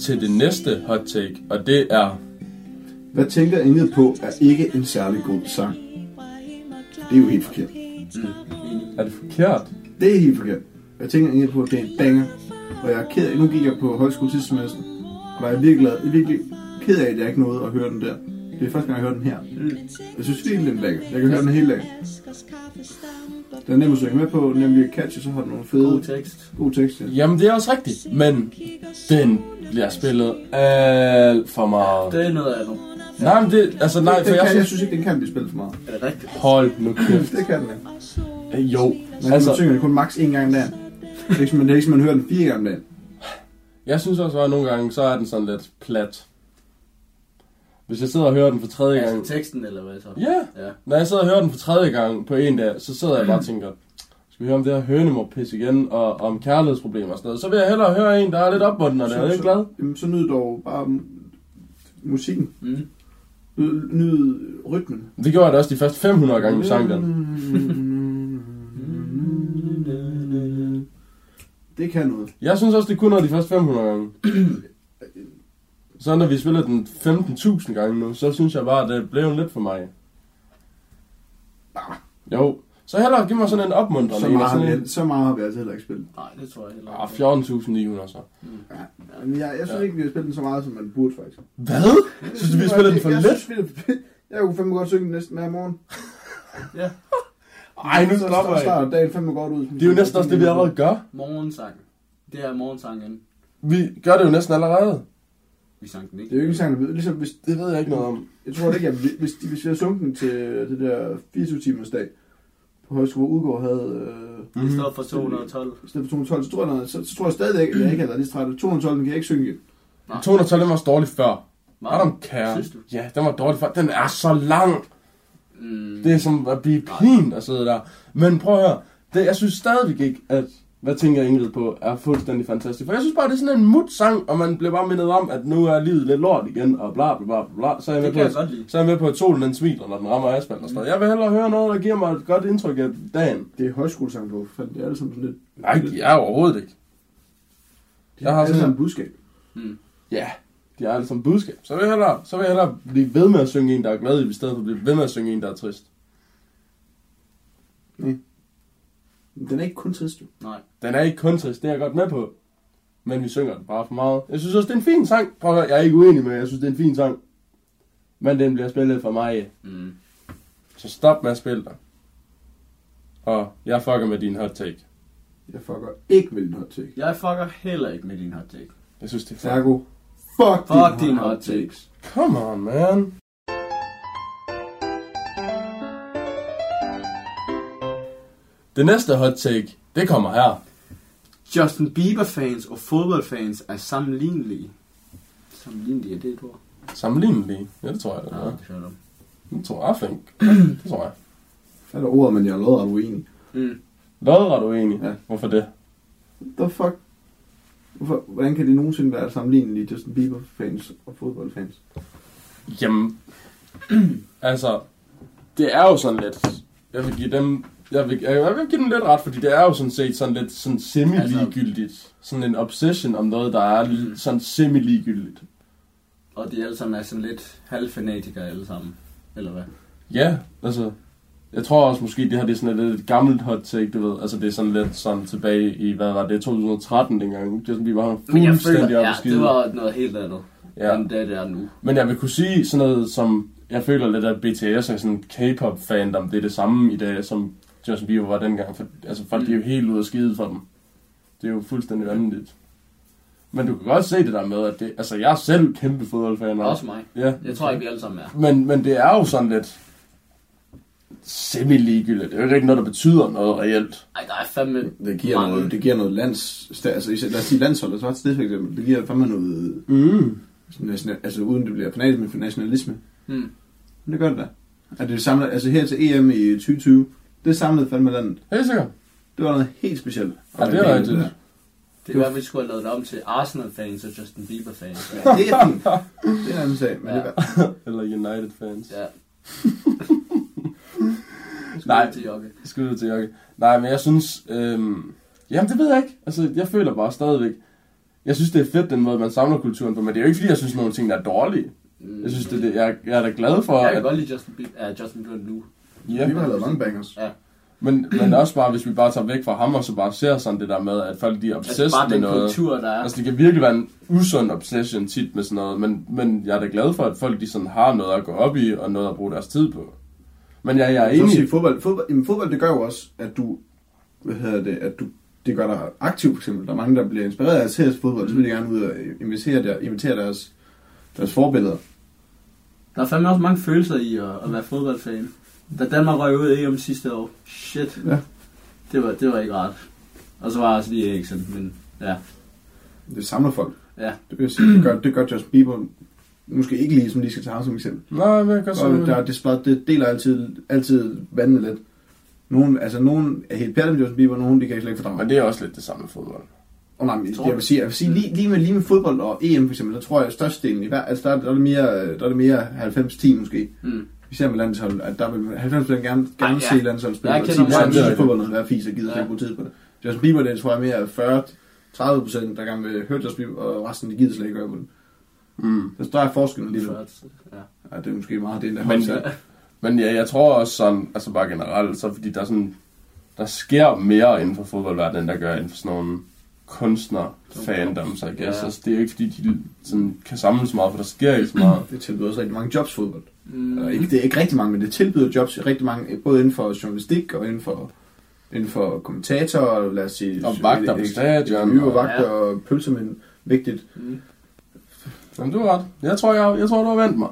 Til det næste hot take, og det er... Hvad tænker Ingrid på er ikke en særlig god sang? Det er jo helt forkert. Er det forkert? Det er helt forkert. Jeg tænker egentlig på, at det er en banger. Og jeg er ked af, nu gik jeg på højskole sidste semester. Og er jeg virkelig, glad, virkelig ked af, at jeg ikke nåede at høre den der. Det er første gang, jeg hører den her. Jeg synes virkelig, det er en banger. Jeg kan høre den hele dagen. Den er nem at synge med på, nemlig catchy, så har den nogle fede, God tekst. god tekst. Ja. Jamen, det er også rigtigt, men den bliver spillet alt for meget. Det er noget andet. Nej, men det, altså nej, Den for kan, jeg jeg synes... synes ikke, den kan blive spillet for meget. Er det rigtigt? Hold nu kæft. Det kan den ikke. Øh, Jo, Men altså, altså, man synger det kun maks én gang om dagen. Det er ikke, man, det er ikke, som man hører den fire gange om dagen. jeg synes også, at nogle gange, så er den sådan lidt plat. Hvis jeg sidder og hører den for tredje gang... Altså teksten, eller hvad så? Ja, Ja. når jeg sidder og hører den for tredje gang på en dag, så sidder jeg bare og tænker, skal vi høre om det her hønemor-pis igen, og om kærlighedsproblemer og sådan noget. Så vil jeg hellere høre en, der er lidt opmuntende, og er lidt glad. Jamen, så nyd dog bare musikken. Mm. Nyd, nyd rytmen. Det gjorde jeg da også de første 500 gange, vi sang den. Det kan noget. Jeg synes også, det kunne noget de første 500 gange. Så når vi spiller den 15.000 gange nu, så synes jeg bare, at det blev lidt for mig. Jo. Så hellere giv mig sådan en opmuntrende Så meget, har Sådan en, vi, så meget har vi altså heller ikke spillet. Nej, det tror jeg heller ah, ikke. 14.900 så. Ja. Men jeg, jeg synes ikke, vi har spillet den så meget, som man burde faktisk. Hvad? Synes du, vi spiller den for jeg, lidt? Synes, vi, jeg kunne fandme godt synge den næsten hver morgen. Ja. Ej, nu så stopper jeg. starter dagen fandme godt ud. Det er jo næsten også det, vi allerede gør. Morgensang. Det er morgensangen. Vi gør det jo næsten allerede. Vi sang den Det ikke. er jo ikke en sang, der ved. Ligesom hvis, Det ved jeg ikke noget om. jeg tror det ikke, at hvis, hvis vi havde sunget den til det der 24 timers dag højskole, hvor Udgaard havde... Øh, Det står for 212. i stedet for 212, så tror jeg, så, så tror jeg stadigvæk, at jeg ikke havde været lige træt. 212 den kan jeg ikke synge igen. 212, den var også dårlig før. Hva? Adam Kær. Synes du? Ja, den var dårlig før. Den er så lang. Mm. Det er som at blive pin at sidde der. Men prøv at høre. Det, jeg synes stadigvæk ikke, at hvad tænker Ingrid på, er fuldstændig fantastisk. For jeg synes bare, det er sådan en mut-sang, og man bliver bare mindet om, at nu er livet lidt lort igen, og bla bla bla bla. Så er jeg med, jeg på, lide. så er jeg med på, at solen den smiler, når den rammer asfalt og sådan. Jeg vil hellere høre noget, der giver mig et godt indtryk af dagen. Det er højskolesang på, for det er alle sammen sådan lidt... Nej, de er overhovedet ikke. Det Jeg har alle sådan- sammen budskab. Mm. ja, de har det som budskab. Så vil jeg hellere, så vil jeg hellere blive ved med at synge en, der er glad, i stedet for at blive ved med at synge en, der er trist. Den er ikke kun trist, jo. Nej. Den er ikke kun trist, det er jeg godt med på. Men vi synger den bare for meget. Jeg synes også, det er en fin sang. Prøv at høre, jeg er ikke uenig med, jeg synes, det er en fin sang. Men den bliver spillet for mig. Mm. Så stop med at spille dig. Og jeg fucker med din hot take. Jeg fucker ikke med din hot take. Jeg fucker heller ikke med din hot take. Jeg synes, det er Sergo, fuck, Fuck din hot takes. Come on, man. Det næste hot take, det kommer her. Justin Bieber-fans og fodboldfans er sammenlignelige. Sammenlignelige, er det et ord? Sammenlignelige. Ja, det tror jeg, det Ja, er. det er det. Det tror jeg, Fink. Det tror jeg. Hvad er der ordet, men jeg er lodret uenig. Mm. Lodret du enig? Ja. Hvorfor det? The fuck? Hvorfor, hvordan kan de nogensinde være sammenlignelige Justin Bieber-fans og fodboldfans? Jamen, altså, det er jo sådan lidt, jeg vil give dem, jeg vil, jeg vil give dem lidt ret, fordi det er jo sådan set sådan lidt sådan semi-ligegyldigt. Sådan en obsession om noget, der er Mm. sådan semi-ligegyldigt. Og de alle sammen er sådan lidt halvfanatikere alle sammen. Eller hvad? Ja, altså, jeg tror også måske, det her det er sådan et lidt gammelt hot take, du ved. Altså, det er sådan lidt sådan tilbage i, hvad var det, 2013 dengang. Justin Bieber var Men jeg fuldstændig føler, ja, det var noget helt andet, Ja. end det, det er nu. Men jeg vil kunne sige sådan noget som, jeg føler lidt, at BTS er sådan en K-pop fandom, det er det samme i dag, som Justin Bieber var dengang. For, altså folk, de er jo helt ude af skide for dem. Det er jo fuldstændig vanvittigt. Men du kan godt se det der med, at det, altså jeg er selv kæmpe fodboldfan. Også mig. Ja. Jeg tror ikke, vi alle sammen er. Men, men det er jo sådan lidt semi-ligegyldigt. Det er jo ikke rigtig noget, der betyder noget reelt. Ej, der er fandme Det giver mange. noget, det giver noget lands... Altså, lad os sige landshold, så er det for eksempel. Det giver fandme noget... Mm. sådan Altså, uden det bliver fanatisk med nationalisme. Mm. Men det gør det da. At det samler, altså her til EM i 2020, det samlede fandme landet. Helt sikkert. Det var noget helt specielt. Ja, det er rigtigt. der. Det er være, vi skulle have lavet det om til Arsenal-fans og Justin Bieber-fans. Ja, det er fint. Det er en anden sag, men Ja. det er, Eller United fans. Ja. Nej. Til Jokke. Skud til Jokke. Nej, men jeg synes... Øhm, jamen, det ved jeg ikke. Altså, jeg føler bare stadigvæk... Jeg synes, det er fedt, den måde, man samler kulturen på, men det er jo ikke, fordi jeg synes, nogle ting er dårlige. Mm. Jeg synes, det, er det jeg, jeg er da glad for, Jeg kan at... godt lide Justin Bieber, ja, Justin Bieber nu. Ja, vi har lavet mange bangers. Ja. men, men også bare, hvis vi bare tager væk fra ham, og så bare ser sådan det der med, at folk de er Altså obsessed bare med den noget. kultur, der er. Altså, det kan virkelig være en usund obsession tit med sådan noget, men, men jeg er da glad for, at folk de sådan har noget at gå op i, og noget at bruge deres tid på. Men ja, jeg er enig. sige, fodbold, fodbold, jamen, fodbold, det gør jo også, at du, hvad hedder det, at du, det gør dig aktiv, for eksempel. Der er mange, der bliver inspireret af at se fodbold, så vil de gerne ud og invitere, der, invitere deres, deres forbilleder. Der er fandme også mange følelser i at, at være fodboldfan. Da Danmark røg ud i EM sidste år, shit, Ja. det var, det var ikke rart. Og så var jeg også lige Eriksen, men ja. Det samler folk. Ja. Det vil jeg sige, det gør, det gør Justin Bieber måske ikke lige, som lige skal tage ham som eksempel. Nej, men jeg Og så... der, det, spar- det deler altid, altid vandene lidt. Nogen, altså nogen er helt pjattet med Justin Bieber, nogen de kan slet ikke fordrage. Men det er også lidt det samme med fodbold. Oh, nej, men Tror jeg vil sige, jeg vil sige lige, lige, med, lige med fodbold og EM for eksempel, der tror jeg, at størstedelen i hver, altså der, er- der, er det mere, der er det mere 90-10 måske. Mm. Især med landshold, at der vil 90 gerne, gerne Ej, ja. se landshold spille, Jeg og kender 10 mange, procent der- synes fodbold noget hver fis og gider Ja. ja. bruge tid på det. Justin Bieber, det tror jeg mere 40 30 procent, der gerne vil høre Justin Bieber, og resten de gider slet ikke gøre på det. Mm. Så der er forskellen lige nu. Ja. Ja, det er måske meget det, der Men, holder men ja, jeg tror også sådan, altså bare generelt, så fordi der er sådan, der sker mere inden for fodboldverdenen, end der gør inden for sådan nogle kunstner fandoms, I guess. Ja. Ja. Altså, det er jo ikke fordi, de sådan, kan samles så meget, for der sker ikke så meget. Det tilbyder også rigtig mange jobs fodbold. Mm. Eller ikke, det er ikke rigtig mange, men det tilbyder jobs i rigtig mange, både inden for journalistik og inden for, inden for kommentatorer, lad os sige... Og vagter på stadion, og- vagter Ja. og pølsemænd. Vigtigt. Mm. Jamen, du har ret. Jeg tror, jeg, jeg tror, du har vendt mig.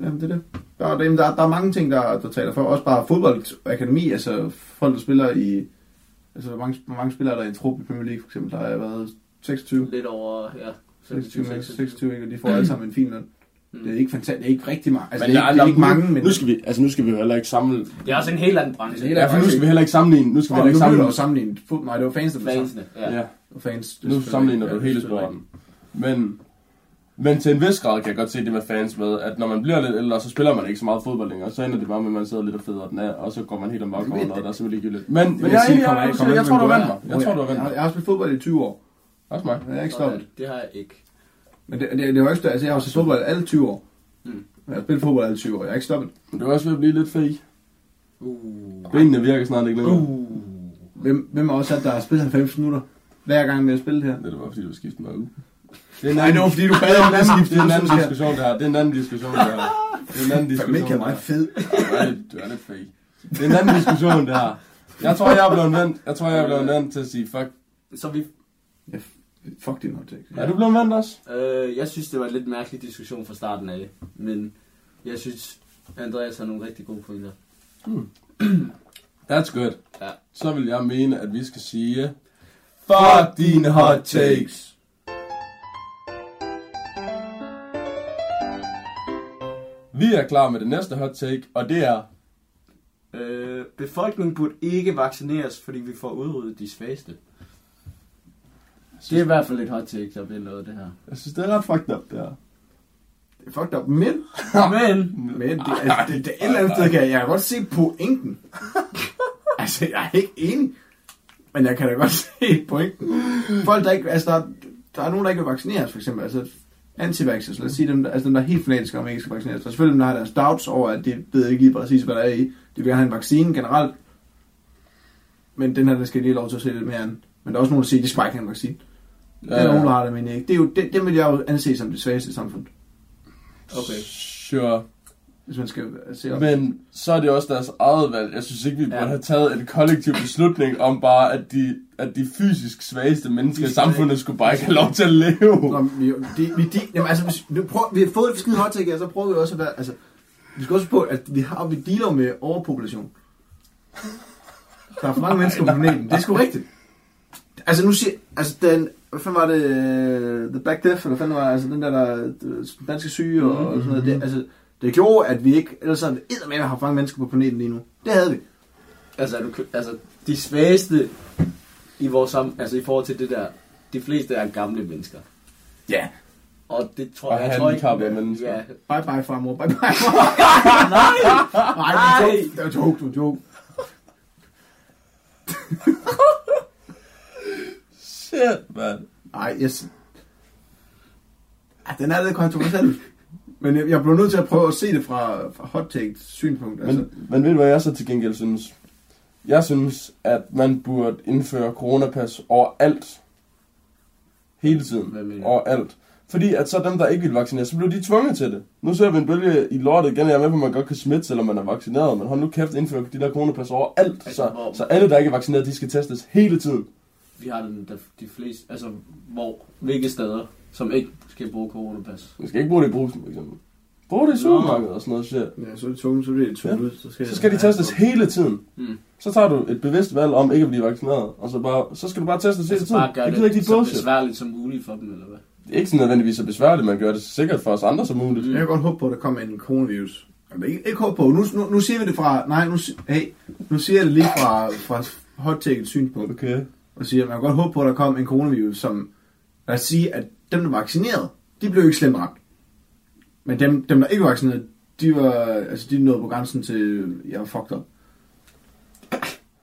Jamen, det er det. Der, er- der, der, der er mange ting, der, der taler for. Også bare fodboldakademi, altså folk, der spiller i... Altså, hvor mange, hvor mange spillere er der i en trup i Premier League, for eksempel? Der har været 26. Lidt over, ja. 26, 26, ikke? og de får alle sammen en fin løn. Mm. Det er ikke fantastisk, det er ikke rigtig mange. Altså, Men det, er, ikke, det er ikke mange, men... Nu skal vi, altså, nu skal vi jo heller ikke samle... Det er også en helt anden branche. Det er Ja, for nu skal vi heller ikke sammenligne... Nu skal vi heller nu ikke bliver sammenligne... der jo sammenlignet. Fod- Nej, det var fans, der blev Fansene, ja. Ja, fans, nu sammenligner du er hele sporten. Men, men til en vis grad kan jeg godt se det med fans med, at når man bliver lidt ældre, så spiller man ikke så meget fodbold længere. Så ender det bare med, at man sidder lidt og federe den af, og så går man helt amok over noget, der er simpelthen ligegyldigt. Men, men vil jeg, er jeg, ikke- jeg, jeg, ikke tror, du vendt mig. Jeg tror, du Jeg mig. har- Jeg har spillet fodbold i 20 år. Også mig. Jeg er ikke stoppet. Det har jeg ikke. Men det, det, det var ikke, altså jeg har også fodbold alle 20 år. Mm. Jeg har spillet fodbold alle 20 år, jeg har ikke stoppet. Men det er også ved at blive lidt fake. Uh. Benene virker snart ikke længere. Uh. Hvem, hvem er også at der har spillet 90 minutter hver gang med at spille det her? Det er bare fordi, du har skiftet mig ud. Det er en Nej, det var fordi du det bad er om anden, skifte det er en anden diskussion, det her. Det er en anden diskussion, det her. Det er en anden diskussion. Fandme ikke er det meget fed. Du er lidt, du er lidt fake. Det er en anden diskussion, det her. Jeg tror, jeg er blevet vendt. Jeg tror, jeg er blevet vendt til at sige, fuck. Så vi... Fuck din hot take. Er du blevet vendt også? Øh, jeg synes, det var en lidt mærkelig diskussion fra starten af. Men jeg synes, Andreas har nogle rigtig gode pointer. That's good. Ja. Så vil jeg mene, at vi skal sige... Fuck dine hot takes. Vi er klar med det næste hot take, og det er... Øh, befolkningen burde ikke vaccineres, fordi vi får udryddet de svageste. Det er i hvert fald et hot take, der bliver noget af det her. Jeg synes, det er ret fucked up, det her. Det er fucked up, men, Men, men det, altså, det, det, et eller andet sted kan jeg, jeg kan godt se pointen. altså, jeg er ikke enig. Men jeg kan da godt se pointen. Folk, der ikke, altså, der, der er nogen, der ikke vil vaccineres, for eksempel. Altså, antivaxxers, lad os sige dem, der- altså dem, der er helt fanatiske om ikke skal vaccineres. Der er selvfølgelig dem, der har deres doubts over, at de ved ikke lige præcis, hvad der er i. De vil gerne have en vaccine generelt. Men den her, der skal have lov til at se lidt mere an. Men der er også nogen, der siger, at de skal ikke have en vaccine. Ja, det er nogen, der har det, men ikke. Det, er jo, det, det vil jeg jo anse som det svageste i samfundet. okay. Sure. Hvis man skal se op. Men så er det også deres eget valg. Jeg synes ikke, vi burde Ja. have taget en kollektiv beslutning om bare, at de, at de fysisk svageste mennesker i samfundet skulle bare ikke have lov til at leve. Nå, men vi, de, vi, de, jamen, altså, hvis, nu prøv, vi har fået et skide hot take, og så prøver vi også at være, altså, vi skal også på, at vi har, vi dealer med overpopulation. Der er for mange mennesker på planeten. Det er sgu rigtigt. Altså nu siger, altså den, hvad fanden var det, øh, The Black Death, eller hvad fanden var altså den der, der øh, danske syge og, og sådan noget, det, altså, det gjorde, at vi ikke, ellers havde vi at have mange mennesker på planeten lige nu. Det havde vi. Altså, er du, altså, de svageste i vores sam, altså i forhold til det der, de fleste er gamle mennesker. Ja. Og det tror Og jeg, jeg tror ikke, handicappede mennesker. Ja, Bye bye farmor, bye bye farmor. Nej, Nej, det var en joke, det var en joke. Shit, man. Nej, yes. Ja, den er lidt kontroversiel. Men jeg, jeg blev nødt til at prøve at se det fra, fra hot take synspunkt. Altså, Men, men ved du, hvad jeg så til gengæld synes? Jeg synes, at man burde indføre coronapas overalt. Hele tiden. Overalt. Fordi at så dem, der ikke vil vaccinere, så bliver de tvunget til det. Nu ser vi en bølge i lortet igen. Jeg er med på, at man godt kan smitte, selvom man er vaccineret. Men hold nu kæft, indføre de der coronapas overalt. Så, så alle, der ikke er vaccineret, de skal testes hele tiden. Vi har den, der, de fleste, altså, hvor, hvilke steder, som ikke skal bruge coronapas. Man skal ikke bruge det i brusen, for eksempel. Brug det i supermarkedet og sådan noget shit. ja, så er det tungt, så bliver det tungt ud. Så skal, Så skal de testes hele tiden. Mm. Så tager du et bevidst valg om ikke at blive vaccineret, og så, bare, så skal du bare testes hele Altså tiden. bare gør Jeg gider ikke det dit så bullshit. besværligt som muligt for dem, eller hvad? Det er ikke sådan nødvendigvis så besværligt, man gør det så sikkert for os andre som muligt. Mm. Jeg kan godt håbe på, at der kommer en coronavirus. Jamen, ikke, ikke håbe på. Nu, nu, nu siger vi det fra... Nej, nu, hey, nu siger jeg det lige fra, fra hot synspunkt. Okay. Og siger, at man kan godt håbe på, at der kom en coronavirus, som... Lad os sige, at dem, der var vaccineret, de blev ikke slemt ramt. Men dem, dem der ikke var vaccineret, de var... Altså, de nåede på grænsen til... Jeg var fucked up.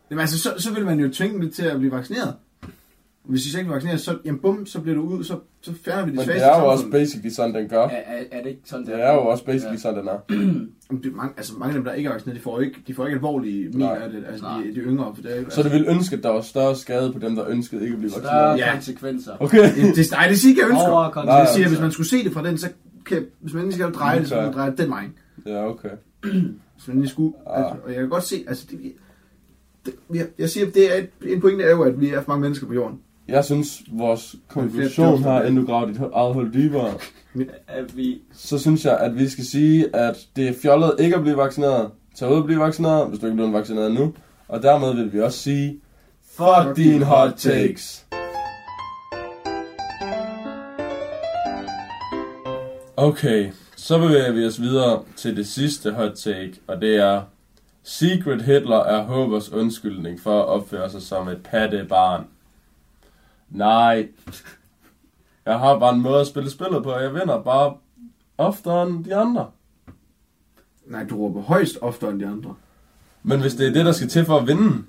Jamen altså, så, så vil man jo tvinge dem til at blive vaccineret. Hvis de så ikke er vaccineret, så, jamen bum, så bliver du ud, så, så fjerner vi de Men det svageste er i jo også basically sådan, den gør. Er, er, er det ikke sådan, Det er jo også basically sådan, den er. Jamen, det er mange, altså mange af dem, der ikke er vaccineret, de får ikke, de får ikke alvorlige men Nej. af det. Altså, Nej. de, de er yngre. For det er, Så det ville ønske, at der var større skade på dem, der ønskede ikke at blive Større vaccineret. Ja. konsekvenser. Okay. det, det, nej, det siger ikke, jeg ønsker. Over Det konsekvenser. siger, at hvis man skulle se det fra den, så kan, hvis man lige skal dreje det, så Okay. man dreje det den vej. Ja, okay. Hvis man lige skulle, Ah. altså, og jeg kan godt se, altså, det, det, jeg, jeg siger, det er et, en pointe er jo, at vi er for mange mennesker på jorden. Jeg synes, vores konklusion her, inden du graver dit eget hul dybere, At vi, så synes jeg, at vi skal sige, at det er fjollet ikke at blive vaccineret. Tag ud og blive vaccineret, hvis du ikke er blevet vaccineret nu. Og dermed vil vi også sige, fuck dine hot takes. Okay, så bevæger vi os videre til det sidste hot take, og det er Secret Hitler er Håbers undskyldning for at opføre sig som et pattebarn. Nej. Jeg har bare en måde at spille spillet på, og jeg vinder bare oftere end de andre. Nej, du råber højst oftere end de andre. Men hvis det er det, der skal til for at vinde,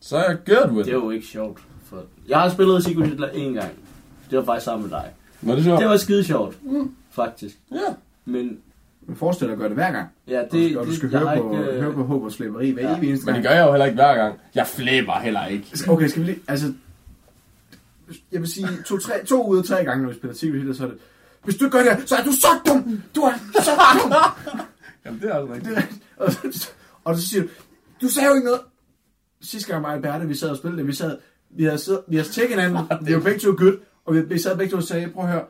så er jeg good with det er jo ikke sjovt. For jeg har spillet Secret Hitler en gang. Det var faktisk sammen med dig. Var det sjovt? Det var skide sjovt, faktisk. Ja. Men Men forestil dig at gøre det hver gang. ja, Det, det, og du det, skal jeg høre på, ikke, øh, høre på håb og slæberi hver Ja. evig eneste Men gang. det gør jeg jo heller ikke hver gang. Jeg flæber heller ikke. Okay, skal vi lige... Altså, jeg vil sige, to, tre, to ud af tre gange, når vi spiller Secret Hitler, så er det... Hvis du gør det, så er du så dum! Du er så dum! Jamen, det er altså rigtigt. Det er og, så, og så siger du, du sagde jo ikke noget. Sidste gang mig og Berthe, vi sad og spillede det, vi sad, vi havde, siddet, vi havde tjekket hinanden, vi var begge to good, og vi, vi sad begge to og sagde, prøv at høre,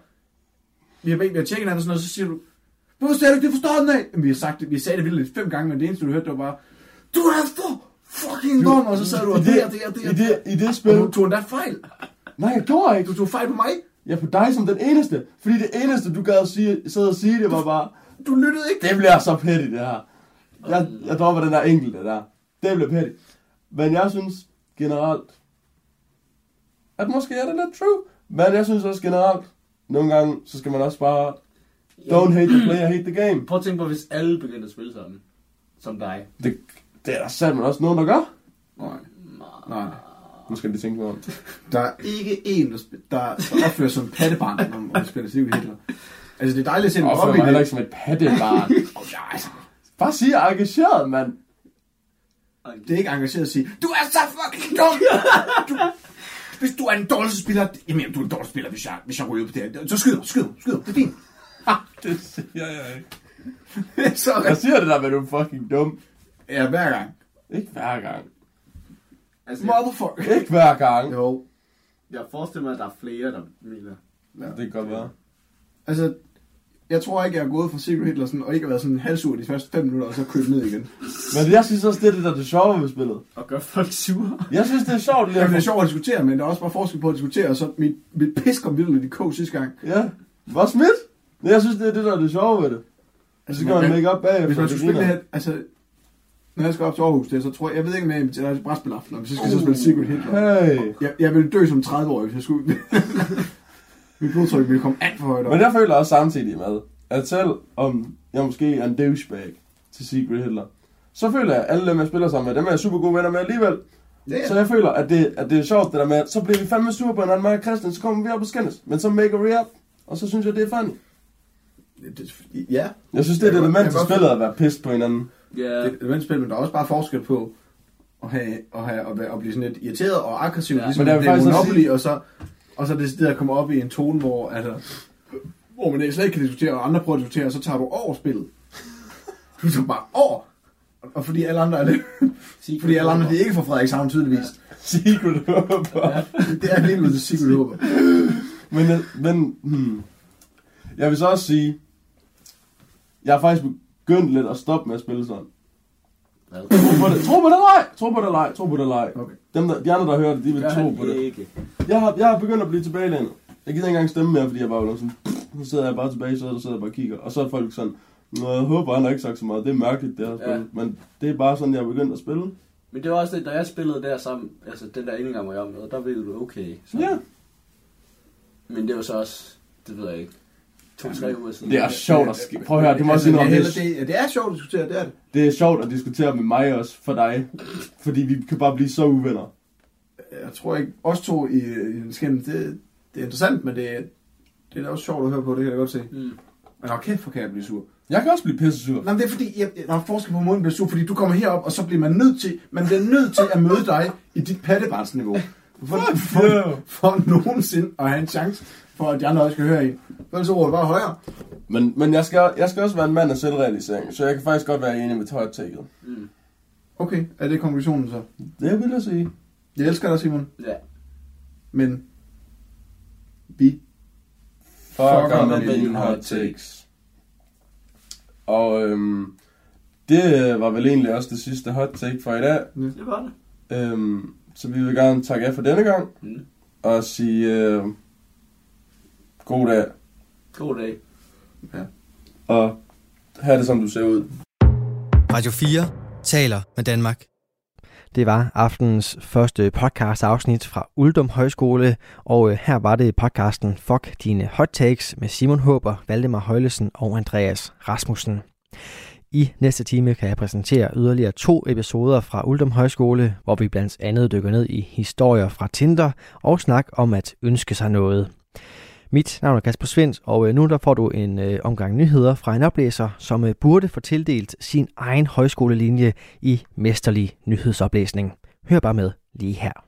vi har, begge, vi har tjekket hinanden og sådan noget, så siger du, hvorfor sagde du ikke, det forstår den af? Jamen, vi har sagt det, vi sagde det vildt fem gange, men det eneste, du hørte, det var bare, du er for fucking dum, og så sad du og det- det og det og det I og det, i det Og spil... du tog endda fejl. Nej, jeg gjorde ikke. Du tog fejl på mig. Jeg er på dig som den eneste. Fordi det eneste, du gad at sige, sidde og sige, det var bare... Du lyttede ikke. Det bliver så petty, det her. Jeg, jeg dropper den der enkelte der. Det bliver petty. Men jeg synes generelt, at måske er det lidt true. Men jeg synes også generelt, nogle gange, så skal man også bare, don't hate the player, hate the game. Prøv at tænke på, hvis alle begyndte at spille sådan. Som dig. Det, det er der sandt også nogen, der gør. Nej. Nej. Nu skal de tænke mig om. Der er ikke en, der, der, opfører som pattebarn, når man spiller Secret Hitler. Altså, det er dejligt at se dem op i mig heller det. ikke som et pattebarn. Ja, altså, bare sige, jeg er engageret, mand. Det er ikke engageret at sige, du er så fucking dum! Du, hvis du er en dårlig spiller, jamen du er en dårlig spiller, hvis jeg, hvis jeg ryger på det her. Så skyder, skyder, skyder, det er fint. Det siger jeg ikke. så Jeg siger det der med, du er fucking dum. Ja, hver gang. Ikke hver gang. Altså, Motherfucker. Ikke hver gang. Jo. jeg forestiller mig, at der er flere, der mener. Det kan godt være. Altså, jeg tror ikke, jeg er gået fra Secret Hitler sådan, og ikke har været sådan halvsur de første fem minutter, og så kørt ned igen. Men jeg synes også, det er det, der er det sjove ved spillet. Og gør folk sure. Jeg synes, det er sjovt. Det er Lige sjovt at diskutere, men der er også bare forskel på at diskutere, og så mit, mit pis kom vildt i kog sidste gang. Ja. Var smidt? Men jeg synes, det er det, der er det sjove ved det. Altså, Så kan man make up bagefter. Hvis man skulle spille det her, altså, når jeg skal op til Aarhus, det, så tror jeg, jeg ved ikke, om jeg inviterer dig til brætspilaften, hvis jeg skal så spille Secret Hitler. Hey. Jeg, jeg ville dø som 30-årig, hvis jeg skulle. Mit blodtryk ville komme alt for højt op. Men jeg føler også samtidig med, at selv om jeg måske er en douchebag til Secret Hitler, så føler jeg, at alle dem, jeg spiller sammen med, dem er jeg super gode venner med alligevel. Ja. Så jeg føler, at det, at det er sjovt, det der med, at så bliver vi fandme sure på hinanden, mig og Christian, så kommer vi op og skændes. Men så make we up, og så synes jeg, det er funny. Det- Ja, Jeg synes, det er Jeg det kan element til jeg spillet at være pissed på hinanden. Ja, det er et eventspil, men der er også bare forskel på at, have, at, have, at, være, at blive sådan lidt irriteret og aggressiv, Ja. ja, ligesom Men det der er faktisk også Monopoly, sige- og så, og så er det det, der kommer op i en tone, hvor, altså, hvor man slet ikke kan diskutere, og andre prøver at diskutere, og så tager du over spillet. Du tager bare over. Og- fordi alle andre er det. fordi alle andre, de er ikke fra Frederikshavn tydeligvis. Secret Håber. Ja. Det er ud til Secret Håber. Men, men hmm. jeg vil så også sige, jeg har faktisk begyndt lidt at stoppe med at spille sådan. Tro på det, tro på det ej, tro på det ej, tro på det ej. Okay. Dem, der, de andre, der hører det, de vil tro på det. ikke. Jeg har, jeg har begyndt at blive tilbagelænet. Jeg gider ikke engang stemme mere, fordi jeg bare var sådan, så sidder jeg bare tilbage, så sidder jeg bare og kigger. Og så er folk sådan, Nå, jeg håber, han har ikke sagt så meget. Det er mærkeligt, det her spil. Ja. Men det er bare sådan, jeg har begyndt at spille. Men det var også det, da jeg spillede der sammen, altså den der ene gang, hvor jeg var med, der ville du okay. Så. Ja. Men det var så også, det ved jeg ikke, to-tre uger siden. Det er sjovt at ske. Prøv at høre, det må også altså, indrømme, det, det, det, det er sjovt at diskutere, det er det. det er sjovt at diskutere med mig også, for dig. Fordi vi kan bare blive så uvenner. Jeg tror ikke, os to i, i en skændel, det, det er interessant, men det, det er da også sjovt at høre på, det kan jeg godt se. Mm. Men okay, for kan jeg blive sur. Jeg kan også blive pisse sur. Nej, men det er fordi, jeg, der er forskel på måden, bliver sur, fordi du kommer herop, og så bliver man nødt til, man bliver nødt til at møde dig i dit pattebarnsniveau. For, for, yeah. for nogensinde at have en chance for, at de andre også skal høre en. For ellers du bare højere. Men, men jeg, skal, jeg skal også være en mand af selvrealisering, så jeg kan faktisk godt være enig med hot taket. Mm. Okay, er det konklusionen så? Det vil jeg sige. Jeg elsker dig, Simon, Ja. men vi Fucker med med mine hot takes. Og øhm, det var vel egentlig også det sidste hot take for i dag. Det var det. Øhm, så vi vil gerne takke af for denne gang. Mm. Og sige øh, god dag. God dag. Og have det som du ser ud. Radio 4 taler med Danmark. Det var aftenens første podcast afsnit fra Uldum Højskole, og øh, her var det podcasten Fuck dine hot takes med Simon Håber, Valdemar Højlesen og Andreas Rasmussen. I næste time kan jeg præsentere yderligere to episoder fra Uldum Højskole, hvor vi blandt andet dykker ned i historier fra Tinder og snak om at ønske sig noget. Mit navn er Kasper Svendt, og øh, nu der får du en øh, omgang nyheder fra en oplæser, som øh, burde få tildelt sin egen højskolelinje i mesterlig nyhedsoplæsning. Hør bare med lige her.